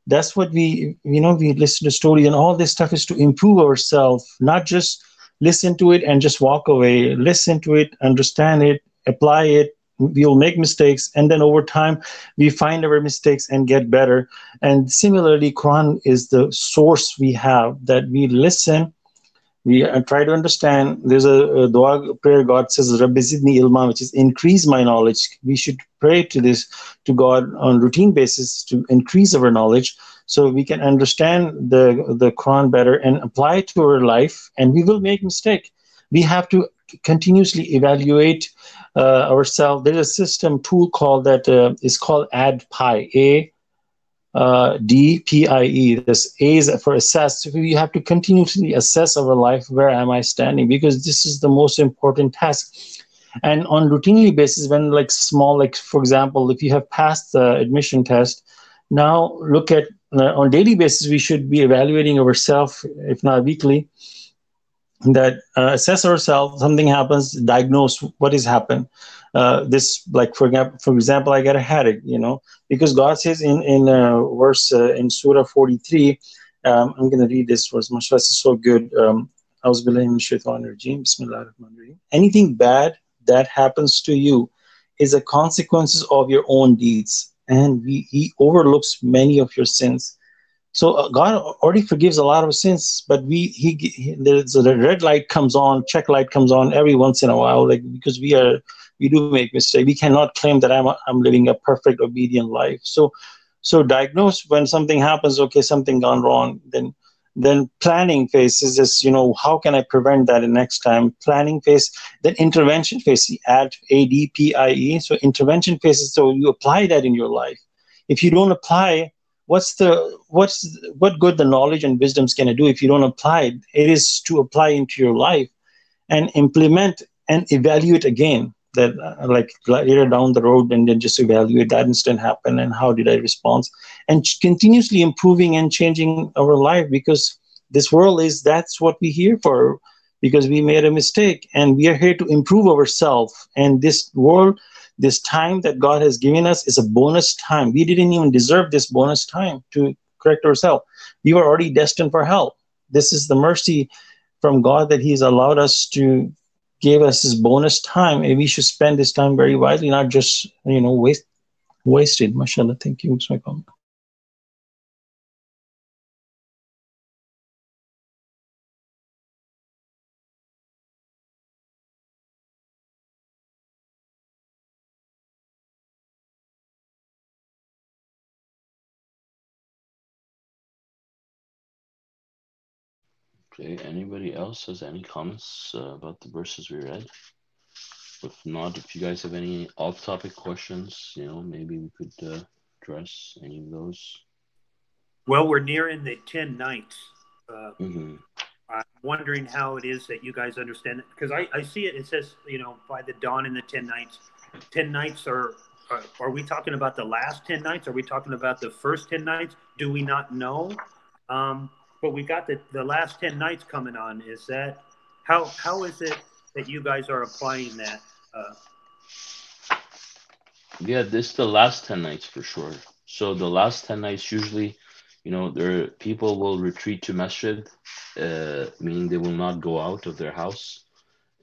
that's what we, you know, we listen to stories and all this stuff is to improve ourselves, not just listen to it and just walk away listen to it understand it apply it we'll make mistakes and then over time we find our mistakes and get better. And similarly quran is the source we have that we listen we uh, try to understand. There's a, a dua prayer god says rabbi zidni ilma which is increase my knowledge. We should pray to this to god on routine basis to increase our knowledge so we can understand the the quran better and apply it to our life and we will make mistake. We have to continuously evaluate uh, ourselves. There's a system tool called that uh, is called ADPIE, A uh, D P I E. This A is for assess. We have to continuously assess our life. Where am I standing? Because this is the most important task. And on routinely basis, when like small, like for example, if you have passed the admission test, now look at uh, on daily basis we should be evaluating ourselves, if not weekly that uh, assess ourselves something happens diagnose what has happened. Uh, this like for example for example i got a headache you know because god says in in uh, verse uh, in surah 43 um, i'm going to read this verse mashallah is so good um, I was anything bad that happens to you is a consequences of your own deeds and we, he overlooks many of your sins so uh, God already forgives a lot of sins, but we he, he there's a red light comes on, check light comes on every once in a while, like because we are we do make mistakes. We cannot claim that I'm I'm living a perfect obedient life. So so diagnose when something happens. Okay, something gone wrong. Then then planning phase is just you know how can I prevent that in next time? Planning phase, then intervention phase. Add A D P I E. So intervention phase is so you apply that in your life. If you don't apply what's the what's what good the knowledge and wisdom's to do if you don't apply it? It is to apply into your life and implement and evaluate again that uh, like later down the road and then just evaluate that instant happen and how did i respond? And continuously improving and changing our life because this world is that's what we're here for because we made a mistake and we are here to improve ourselves and this world this time that God has given us is a bonus time. We didn't even deserve this bonus time to correct ourselves. We were already destined for hell. This is the mercy from God that He's allowed us to give us this bonus time, and we should spend this time very wisely, not just you know waste wasted. Mashallah, thank you. Okay, anybody else has any comments uh, about the verses we read? If not, if you guys have any off-topic questions, you know, maybe we could uh, address any of those. Well, we're nearing the 10 nights. Uh, mm-hmm. I'm wondering how it is that you guys understand it. Because I, I see it, it says, you know, by the dawn in the 10 nights. 10 nights are, are, are we talking about the last 10 nights? Are we talking about the first 10 nights? Do we not know? Um, but we got the, the last 10 nights coming on. Is that how how is it that you guys are applying that? Uh, yeah, this is the last 10 nights for sure. So the last 10 nights usually, you know, there people will retreat to masjid, uh, meaning they will not go out of their house.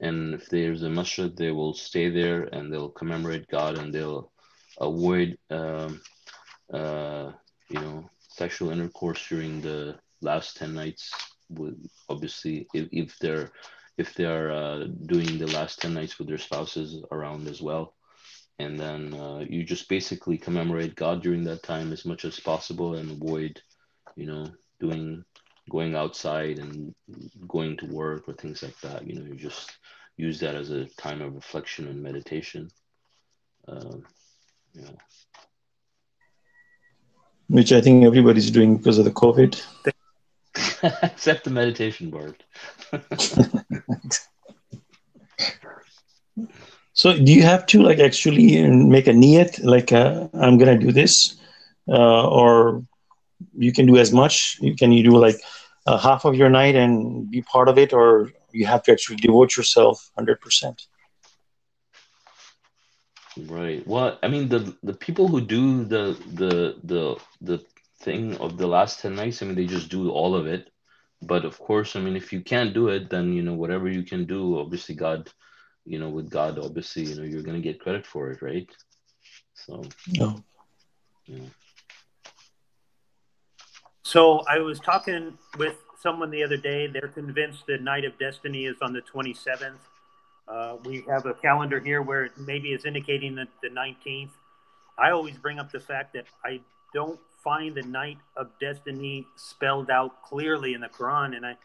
And if there's a masjid, they will stay there and they'll commemorate God and they'll avoid, um, uh, you know, sexual intercourse during the last 10 nights would obviously if, if they're if they are uh, doing the last 10 nights with their spouses around as well. And then uh, you just basically commemorate god during that time as much as possible and avoid you know doing going outside and going to work or things like that. You know you just use that as a time of reflection and meditation. Um, yeah. Which i think everybody's doing because of the covid Except the meditation part. so do you have to like actually make a niyat, like uh, I'm gonna do this, uh, or you can do as much? You can you do like uh, half of your night and be part of it, or you have to actually devote yourself hundred percent? Right. Well, I mean, the the people who do the the the the thing of the last 10 nights i mean they just do all of it but of course, I mean, if you can't do it, then you know whatever you can do. Obviously, God, you know, with God, obviously, you know, you're gonna get credit for it, right? So, No. yeah. So I was talking with someone the other day. They're convinced the night of destiny is on the 27th. Uh, we have a calendar here where it maybe is indicating the, the 19th. I always bring up the fact that I don't find the night of destiny spelled out clearly in the Quran, and I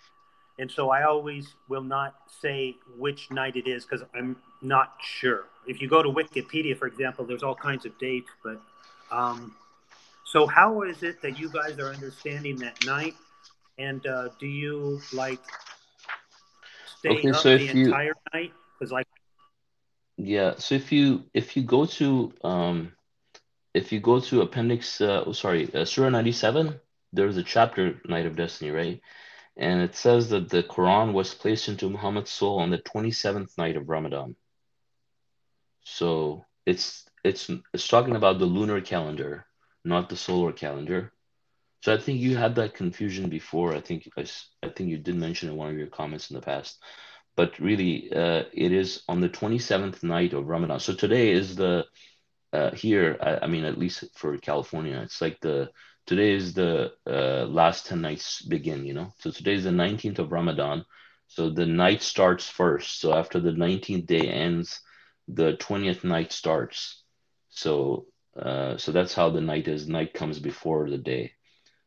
and so I always will not say which night it is because I'm not sure. If you go to Wikipedia, for example, there's all kinds of dates, but um, so how is it that you guys are understanding that night? And uh, do you like stay Okay, up so the if you entire night? Because like yeah, so if you if you go to um if you go to appendix uh, oh, sorry uh, surah 97 there's a chapter night of destiny right? And it says that the quran was placed into muhammad's soul on the 27th night of ramadan. So it's it's it's talking about the lunar calendar not the solar calendar. So i think you had that confusion before. I think I, I think you did mention in one of your comments in the past. But really uh, it is on the 27th night of ramadan. So today is the uh, here, I, I mean, at least for California, it's like the today is the uh, last 10 nights begin, you know. So today is the 19th of Ramadan. So the night starts first. So after the 19th day ends, the 20th night starts. So uh, so that's how the night is. Night comes before the day.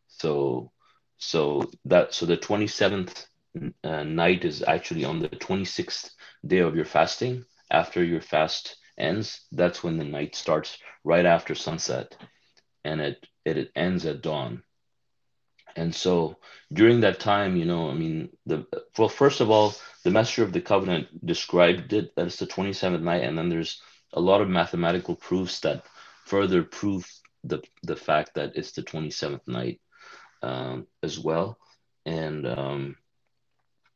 So so that so the 27th uh, night is actually on the 26th day of your fasting. After your fast ends, that's when the night starts right after sunset and it it, it ends at dawn. And so during that time, you know, I mean, the well, first of all, the Messenger of the Covenant described it that it's the 27th night, and then there's a lot of mathematical proofs that further prove the the fact that it's the 27th night um, as well. And um,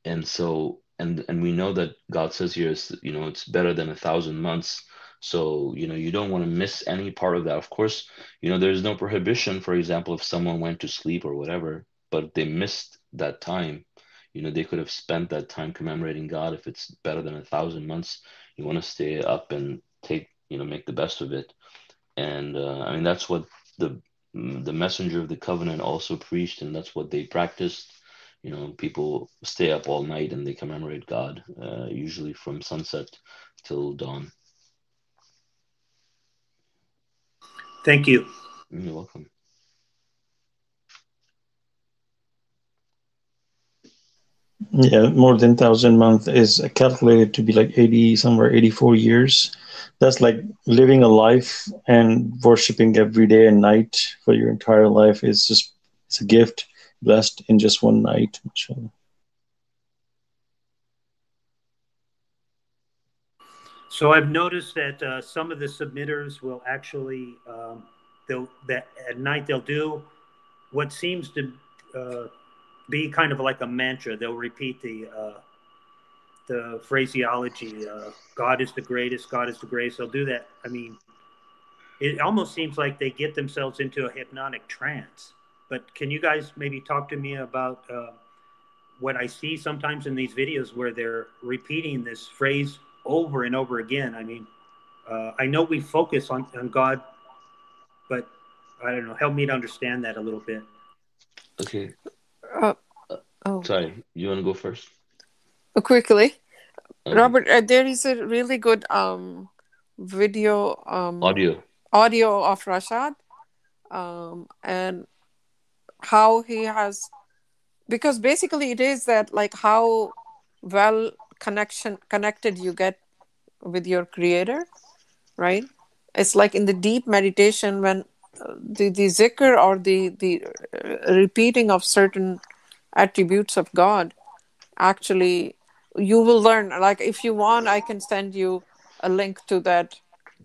and so and and we know that God says here is you know it's better than a thousand months. So you know you don't want to miss any part of that. Of course, you know there's no prohibition. For example, if someone went to sleep or whatever, but they missed that time, you know they could have spent that time commemorating God. If it's better than a thousand months, you want to stay up and take you know make the best of it. And uh, I mean that's what the the messenger of the covenant also preached, and that's what they practiced you know people stay up all night and they commemorate god uh, usually from sunset till dawn thank you. you're welcome Yeah, more than thousand month is calculated to be like eighty somewhere eighty four years. That's like living a life and worshiping every day and night for your entire life is just it's a gift blessed in just one night. mashallah. So I've noticed that uh, some of the submitters will actually um, they'll that at night they'll do what seems to uh, be kind of like a mantra. They'll repeat the uh, the phraseology. Uh, God is the greatest. God is the greatest. They'll do that. I mean, it almost seems like they get themselves into a hypnotic trance. But can you guys maybe talk to me about uh, what I see sometimes in these videos where they're repeating this phrase over and over again? I mean, uh, I know we focus on, on God, but I don't know. Help me to understand that a little bit. okay Uh, oh, sorry you want to go first quickly, okay. Robert. Uh, there is a really good um video um audio audio of Rashad um and how he has because basically it is that like how well connection connected you get with your creator right? It's like in the deep meditation when uh, the the zikr or the the uh, repeating of certain attributes of god actually you will learn. Like if you want i can send you a link to that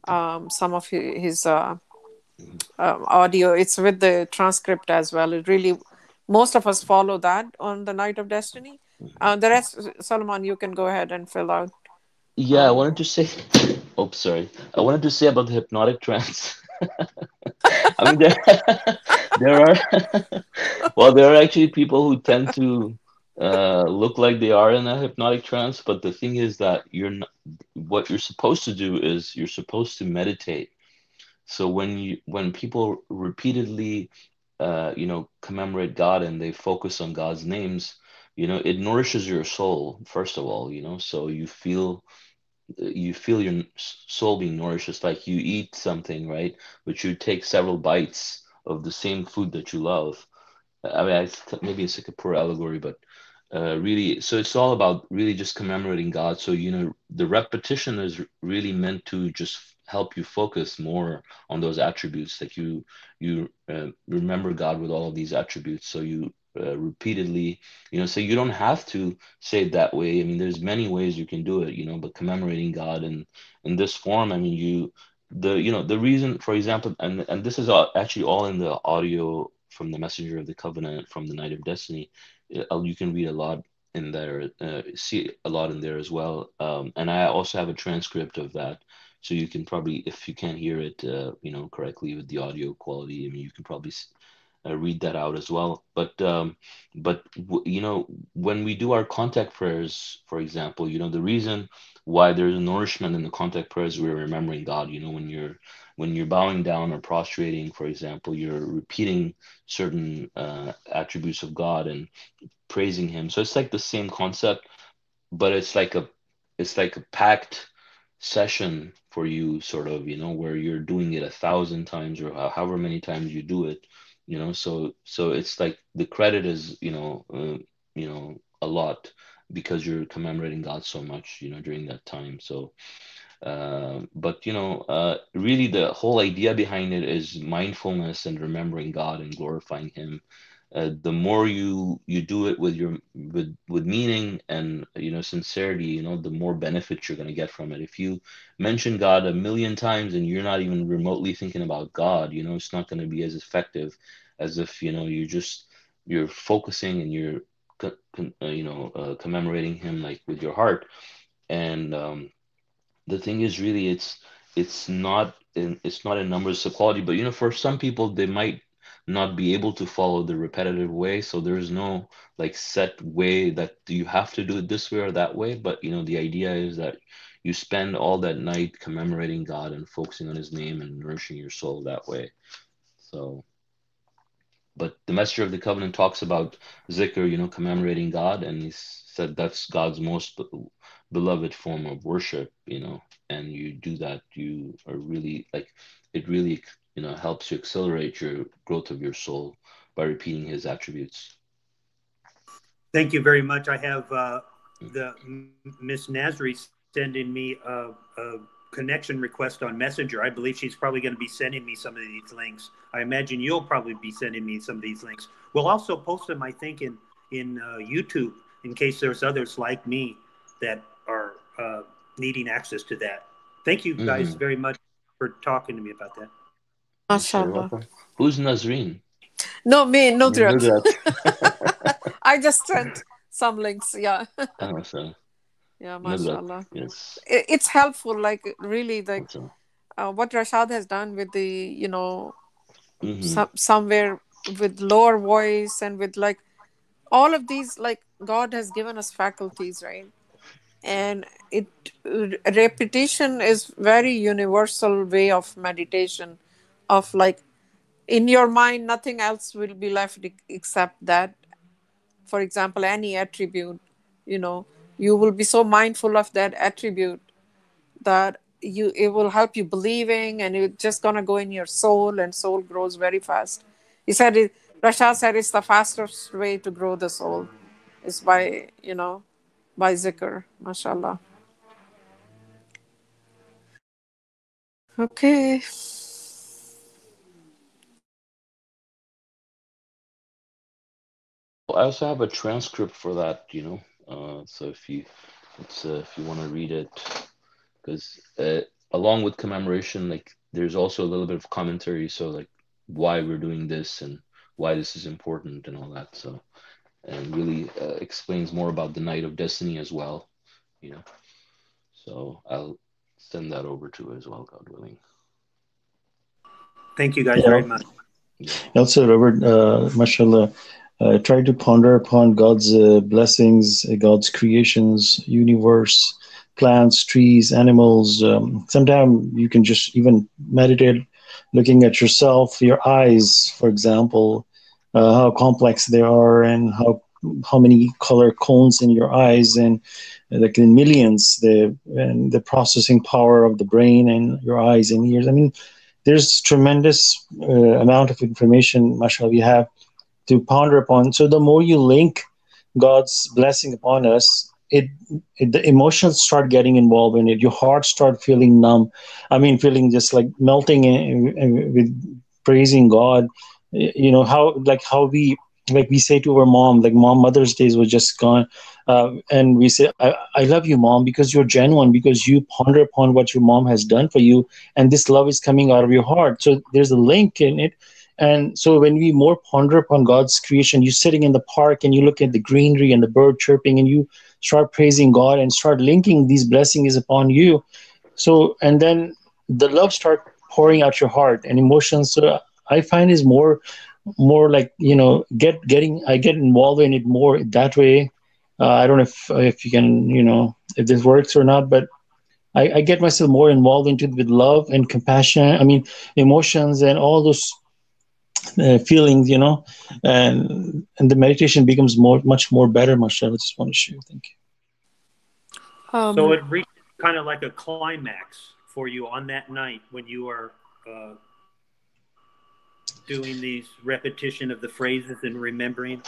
um some of his uh um, audio. It's with the transcript as well. It really most of us follow that on the night of destiny uh, the rest solomon you can go ahead and fill out. Yeah i wanted to say oh sorry. I wanted to say about the hypnotic trance. I mean there, there are well there are actually people who tend to uh, look like they are in a hypnotic trance, but the thing is that you're not, what you're supposed to do is you're supposed to meditate. So when you when people repeatedly, uh, you know, commemorate God and they focus on God's names, you know, it nourishes your soul first of all, you know, so you feel you feel your soul being nourished. It's like you eat something, right? But you take several bites of the same food that you love. I mean, I, maybe it's like a poor allegory, but uh, really, so it's all about really just commemorating God. So, you know, the repetition is really meant to just help you focus more on those attributes like you you uh, remember god with all of these attributes so you uh, repeatedly you know so you don't have to say it that way. I mean there's many ways you can do it you know but commemorating god in in this form i mean you the you know the reason for example and and this is all, actually all in the audio from the messenger of the covenant from the night of destiny. Uh, you can read a lot in there uh, see a lot in there as well. Um, and i also have a transcript of that. So you can probably if you can't hear it uh, you know correctly with the audio quality i mean you can probably uh, read that out as well. But um, but w- you know when we do our contact prayers, for example, you know the reason why there's nourishment in the contact prayers, we're remembering God. You know when you're when you're bowing down or prostrating, for example, you're repeating certain uh, attributes of God and praising Him. So it's like the same concept, but it's like a it's like a packed session for you sort of you know where you're doing it a thousand times or however many times you do it you know? So so it's like the credit is you know uh, you know a lot because you're commemorating god so much you know during that time. So uh, but you know uh, really the whole idea behind it is mindfulness and remembering god and glorifying him uh, the more you you do it with your with with meaning and you know sincerity you know the more benefits you're going to get from it. If you mention god a million times and you're not even remotely thinking about god you know it's not going to be as effective as if you know you're just you're focusing and you're uh, you know uh, commemorating him like with your heart. And um, the thing is really it's it's not in it's not in numbers of quality but you know for some people they might not be able to follow the repetitive way. So there's no like set way that you have to do it this way or that way. But you know the idea is that you spend all that night commemorating god and focusing on his name and nourishing your soul that way. So but the messenger of the covenant talks about zikr you know commemorating god. And he said that's god's most beloved form of worship you know. And you do that you are really like it really you know helps you accelerate your growth of your soul by repeating his attributes. Thank you very much. I have uh, the miss nasri sending me a, a, connection request on messenger. I believe she's probably going to be sending me some of these links. I imagine you'll probably be sending me some of these links. We'll also post them i think in in uh, youtube in case there's others like me that are uh, needing access to that. Thank you guys mm-hmm. very much for talking to me about that MashaAllah. Who's Nazreen? No, me, Nudrat. I just sent some links, yeah. oh, so. Yeah, mashallah. Yes. It's helpful, like really, like uh, what Rashad has done with the, you know, mm-hmm. some, somewhere with lower voice and with like all of these, like God has given us faculties, right? And it repetition is very universal way of meditation of like in your mind nothing else will be left except that for example any attribute you know you will be so mindful of that attribute that you it will help you believing and it's just gonna go in your soul and soul grows very fast. He said it Rashad said it's the fastest way to grow the soul. Is by you know by zikr mashallah. Okay I also have a transcript for that, you know. Uh, so if you it's, uh, if you want to read it, because uh, along with commemoration, like there's also a little bit of commentary, so like why we're doing this and why this is important and all that. So and really uh, explains more about the Night of Destiny as well, you know. So I'll send that over to as well, God willing. Thank you guys yeah. very much. Also, Robert, uh, mashallah, uh, try to ponder upon God's uh, blessings, uh, God's creations, universe, plants, trees, animals. Um, Sometimes you can just even meditate, looking at yourself, your eyes, for example, uh, how complex they are, and how how many color cones in your eyes, and uh, like in millions, the and the processing power of the brain and your eyes and ears. I mean, there's tremendous uh, amount of information, mashallah, we have to ponder upon. So the more you link God's blessing upon us, it, it the emotions start getting involved in it. Your heart start feeling numb. I mean, feeling just like melting in, in- with praising God. You know how like how we like we say to our mom, like mom, Mother's Days was just gone, uh, and we say, I, "I love you, mom, because you're genuine, because you ponder upon what your mom has done for you, and this love is coming out of your heart." So there's a link in it and so when we more ponder upon God's creation, you're sitting in the park and you look at the greenery and the bird chirping and you start praising God and start linking these blessings upon you. So and then the love start pouring out your heart and emotions. So I find is more more like you know get getting I get involved in it more that way. Uh, I don't know if if you can you know if this works or not, but I, I get myself more involved into it with love and compassion. I mean emotions and all those uh, feelings, you know, and and the meditation becomes more much more better. Mashallah, I just want to share. Thank you. Um, So it reached kind of like a climax for you on that night when you are uh, doing these repetition of the phrases and remembering.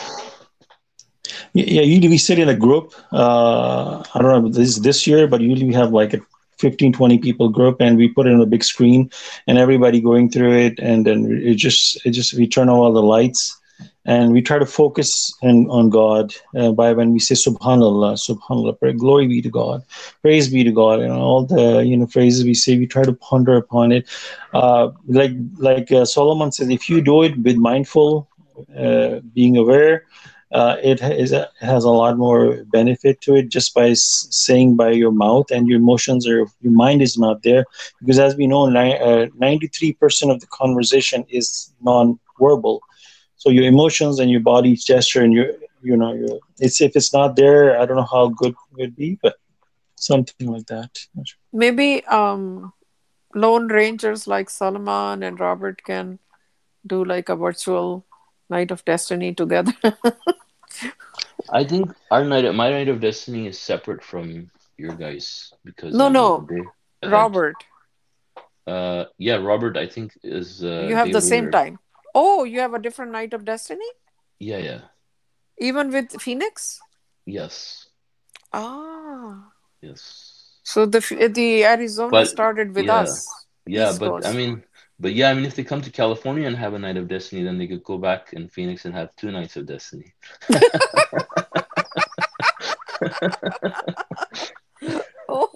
Yeah, yeah, usually we sit in a group. Uh, I don't know if this is this year, but usually we have like a 15, 20 people group and we put it on a big screen and everybody going through it. And then it just, it just, we turn on all the lights and we try to focus and on God uh, by when we say Subhanallah, Subhanallah, glory be to God, praise be to God, and all the you know phrases we say, we try to ponder upon it. Uh, like like uh, Solomon says, if you do it with mindful, uh, being aware, uh, it a, has a lot more benefit to it just by saying by your mouth and your emotions or your mind is not there. Because as we know ni- uh, 93% of the conversation is non-verbal. So your emotions and your body gesture and your you know your it's if it's not there i don't know how good it would be but something like that. Maybe um, lone rangers like Solomon and Robert can do like a virtual night of destiny together. I think our night, my night of destiny, is separate from your guys because No, no. like a day ahead. Robert, Uh, yeah, Robert, I think is. Uh, you have the same later. time. Oh, you have a different night of destiny? Yeah, yeah, Even with Phoenix? yes, Ah. yes. So the the Arizona But, started with yeah. us. Yeah, East but I mean, but yeah, I mean, if they come to California and have a night of destiny, then they could go back in Phoenix and have two nights of destiny.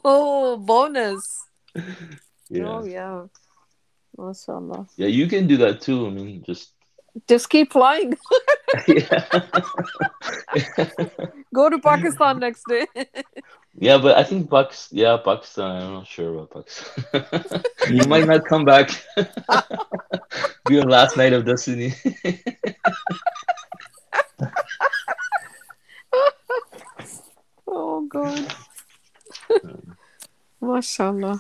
Oh, bonus. Yeah, Oh, yeah. MashaAllah. yeah, you can do that too. I mean, just Just keep flying. yeah, Go to Pakistan next day. yeah. But I think Bucks, yeah, Pakistan. I'm not sure about Pakistan. you might not come back. Be your last night of destiny. oh, God. MashaAllah.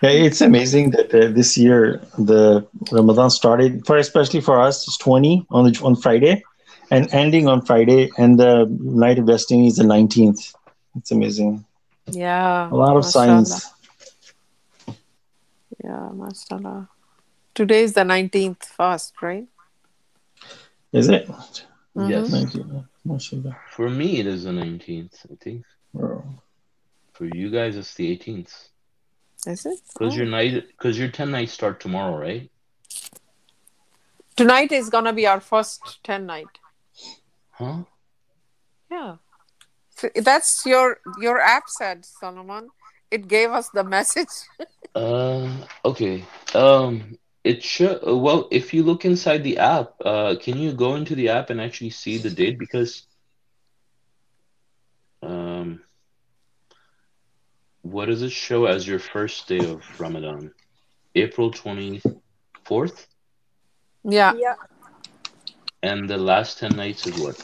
yeah it's amazing that uh, this year the ramadan started for especially for us it's 20 on the on friday and ending on friday and the night of destiny is the 19th it's amazing Yeah. a lot of mashallah. signs Yeah, mashallah. Today is the 19th fast, right? is it mm-hmm. Yes. 19th. Mashallah. For me, it is the 19th, I think. Oh. For you guys, it's the 18th. Is it? Because Oh. your night, because your 10 nights start tomorrow, right? Tonight is going to be our first 10 night. Huh? Yeah. So that's your your app said, Solomon. It gave us the message. Uh, okay. Um, it should. uh, Well, if you look inside the app, uh, can you go into the app and actually see the date? Because, um, what does it show as your first day of Ramadan? April 24th? yeah. Yeah. And the last 10 nights is what?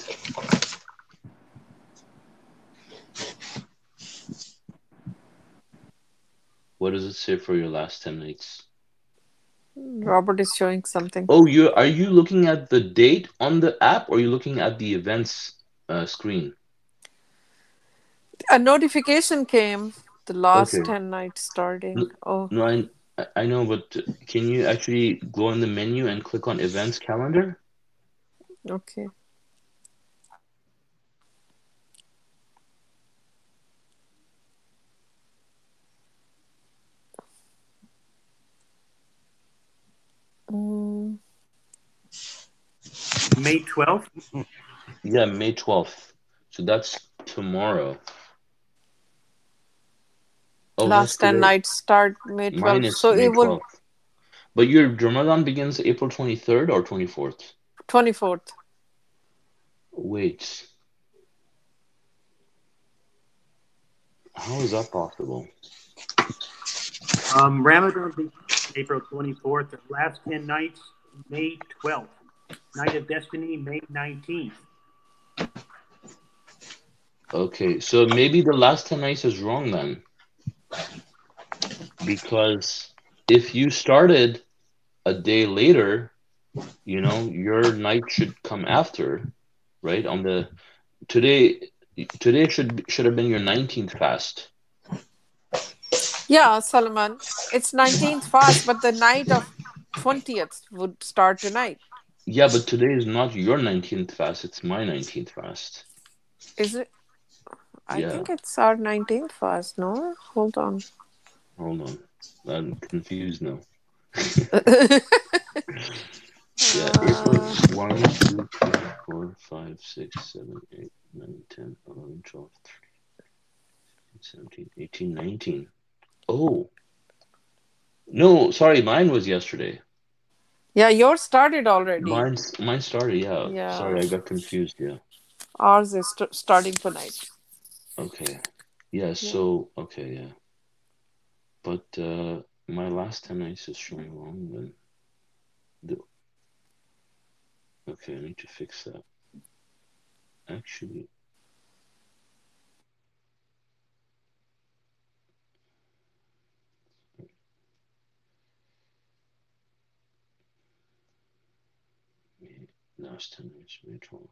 What does it say for your last 10 nights? Robert is showing something. Oh, you are you looking at the date on the app or are you looking at the events uh, screen? A notification came. The last Okay. 10 nights starting. Look- Oh, No, I I know, but can you actually go in the menu and click on events calendar? Okay. Mm, May 12th? Yeah, May 12th. So that's tomorrow. Oh, last 10 nights start May 12th. Mine So May it will 12th. But your Ramadan begins April 23rd or 24th? 24th. Wait. How is that possible? Um, Ramadan begins April 24th. The last 10 nights, May 12th. Night of Destiny, May 19th. Okay, so maybe the last 10 nights is wrong then. Because if you started a day later, you know, your night should come after, right? On the today today should should have been your 19th fast. Yeah, Solomon. It's 19th fast, but the night of 20th would start tonight. Yeah, but today is not your 19th fast, it's my 19th fast. Is it? I Yeah. think it's our 19th fast, no? Hold on. Hold on. I'm confused now. Yeah, April 1, 2, 3, 4, 5, 6, 7, 8, 9, 10, 11, 12, 13, 17, 18, 19. Oh. No, sorry, mine was yesterday. yeah, yours started already. Mine's, mine started, yeah. Yeah. Sorry, I got confused, yeah. Ours is st- starting tonight. Okay. Yeah, so, okay, yeah. But uh, my last 10 nights is showing wrong then. The... Okay, I need to fix that. Actually, last 10 nights, May 12th.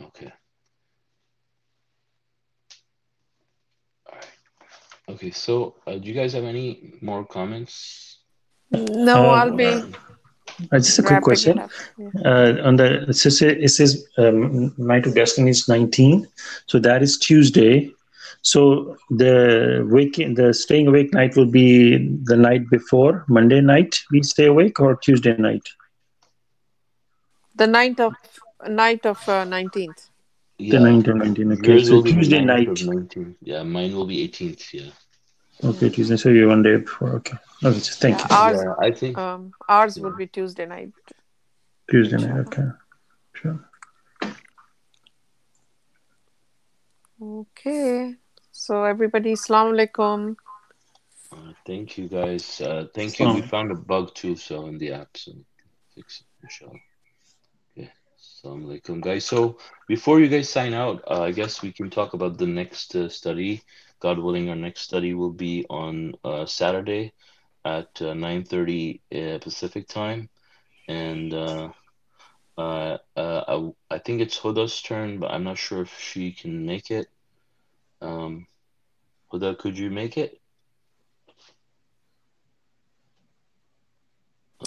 Okay. All right. Okay, so uh, do you guys have any more comments? No, Uh, I'll be Uh, just a quick question. Yeah. Uh, on the it says, it says um, night of destiny is 19, so that is Tuesday. So the waking, the staying awake night will be the night before Monday night. We stay awake or Tuesday night. The night of night of uh, 19th. The 19, 19. Okay, Yours so will be the Tuesday night. 19th. Yeah, mine will be 18th. Yeah. Okay, Tuesday. So you're one day before. Okay. Okay. so Thank you. Ours, Yeah, I think. um, ours would be Tuesday night. Tuesday night. Okay. Sure. Okay. So everybody, Assalamu alaikum. Uh, thank you guys. Uh, thank you. We found a bug too, so in the app, so fix it, inshallah. Assalamu alaikum, guys. So before you guys sign out, uh, I guess we can talk about the next uh, study. God willing, our next study will be on uh, Saturday at uh, 9:30 uh, Pacific time, and uh, I, I think it's Huda's turn, but I'm not sure if she can make it. Um, Huda, could you make it?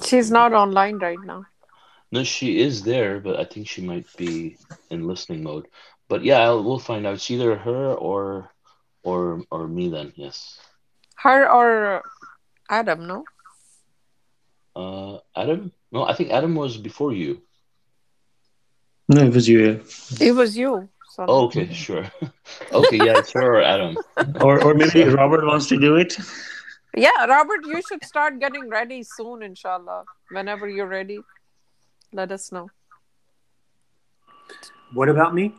She's not online right now. No, she is there, but I think she might be in listening mode. But yeah, I'll, we'll find out. It's either her or or or me then. Yes. Her or Adam, no? Uh, Adam? No, I think Adam was before you. No, it was you. It was you. So Oh, okay, sure. okay, yeah, it's her or Adam. Or, or maybe Robert wants to do it. Yeah, Robert, you should start getting ready soon, inshallah. Whenever you're ready, let us know. What about me?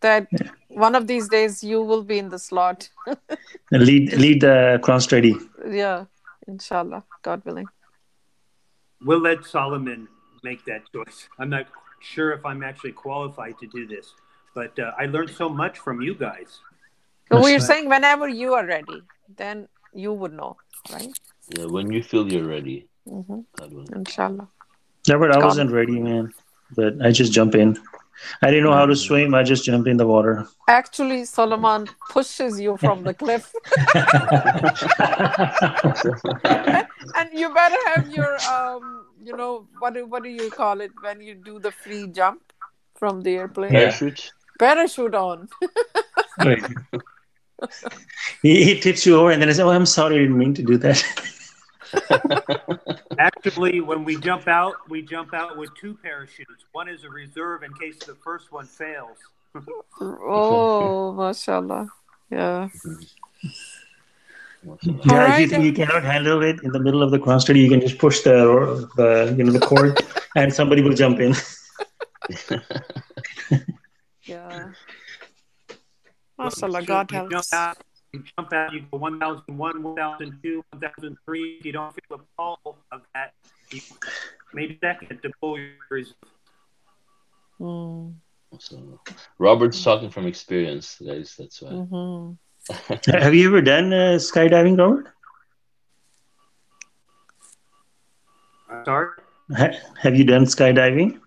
That one of these days you will be in the slot. lead lead the Quran study. yeah, inshallah, God willing. We'll let Solomon make that choice. I'm not sure if I'm actually qualified to do this, but uh, I learned so much from you guys. So we're That's saying whenever you are ready, then you would know, right? Yeah, when you feel you're ready, hmm God willing. Inshallah. Yeah, but I Come. wasn't ready, man. But I just jump in. I didn't know how to swim. I just jump in the water. Actually, Solomon pushes you from the cliff, and you better have your, um, you know, what do, what do you call it when you do the free jump from the airplane? Parachute? Parachute on. He, he tips you over and then I say, Oh, I'm sorry, I didn't mean to do that. Actually, when we jump out, we jump out with two parachutes. One is a reserve in case the first one fails. Oh, mashallah. Yeah. yeah, All if you you cannot handle it in the middle of the cross study, you can just push the the you know the cord and somebody will jump in. Yeah. Mashallah, God you jump helps. Out, you jump out, you go 1001, 1002, 1003. If you don't feel the pull of that, you maybe second to pull your reserve. Mm, So, Robert's talking from experience, guys. That's why. mhm. Have you ever done uh, skydiving, Robert? I'm sorry. Have you done skydiving?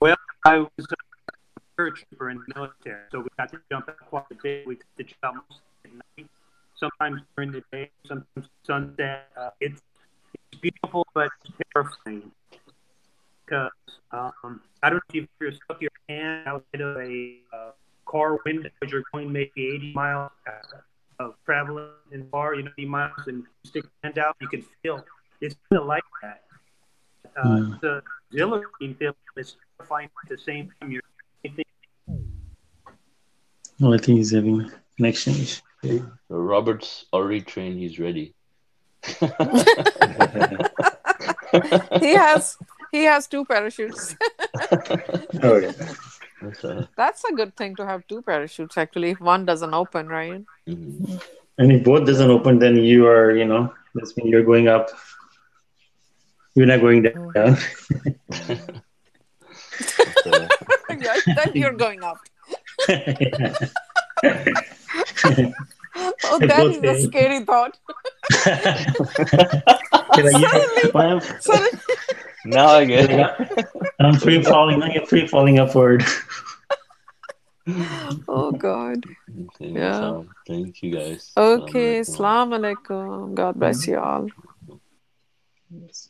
Well, I was a paratrooper in the military, so we got to jump out quite a bit. We got to jump at night, sometimes during the day, sometimes sunset. Uh, it's, it's beautiful, but it's terrifying because um, I don't know if you've ever stuck your hand outside of a uh, car window as you're going maybe 80 miles uh, of traveling in car, you know, 80 miles, and stick your hand out, you can feel it's kind of like that. Uh, Hmm. It's a exhilarating feeling. It's terrifying at the same time. You're Oh, I think he's having connection issue. So Robert's already trained. He's ready. He has he has two parachutes. Oh, yeah. That's, uh, That's a good thing to have two parachutes actually if one doesn't open, right? mhm. And if both doesn't open, then you are, you know, that's when you're going up. You're not going down. That's, yeah, then you're going up. Oh, They that both is a scary thought. You're like, yeah, well, Suddenly- now I get it. I'm free falling. I'm free falling upward. oh God. Okay, Yeah. so thank you guys. Okay, Assalamu alaikum. Assalamu alaikum. God bless you all. Yes.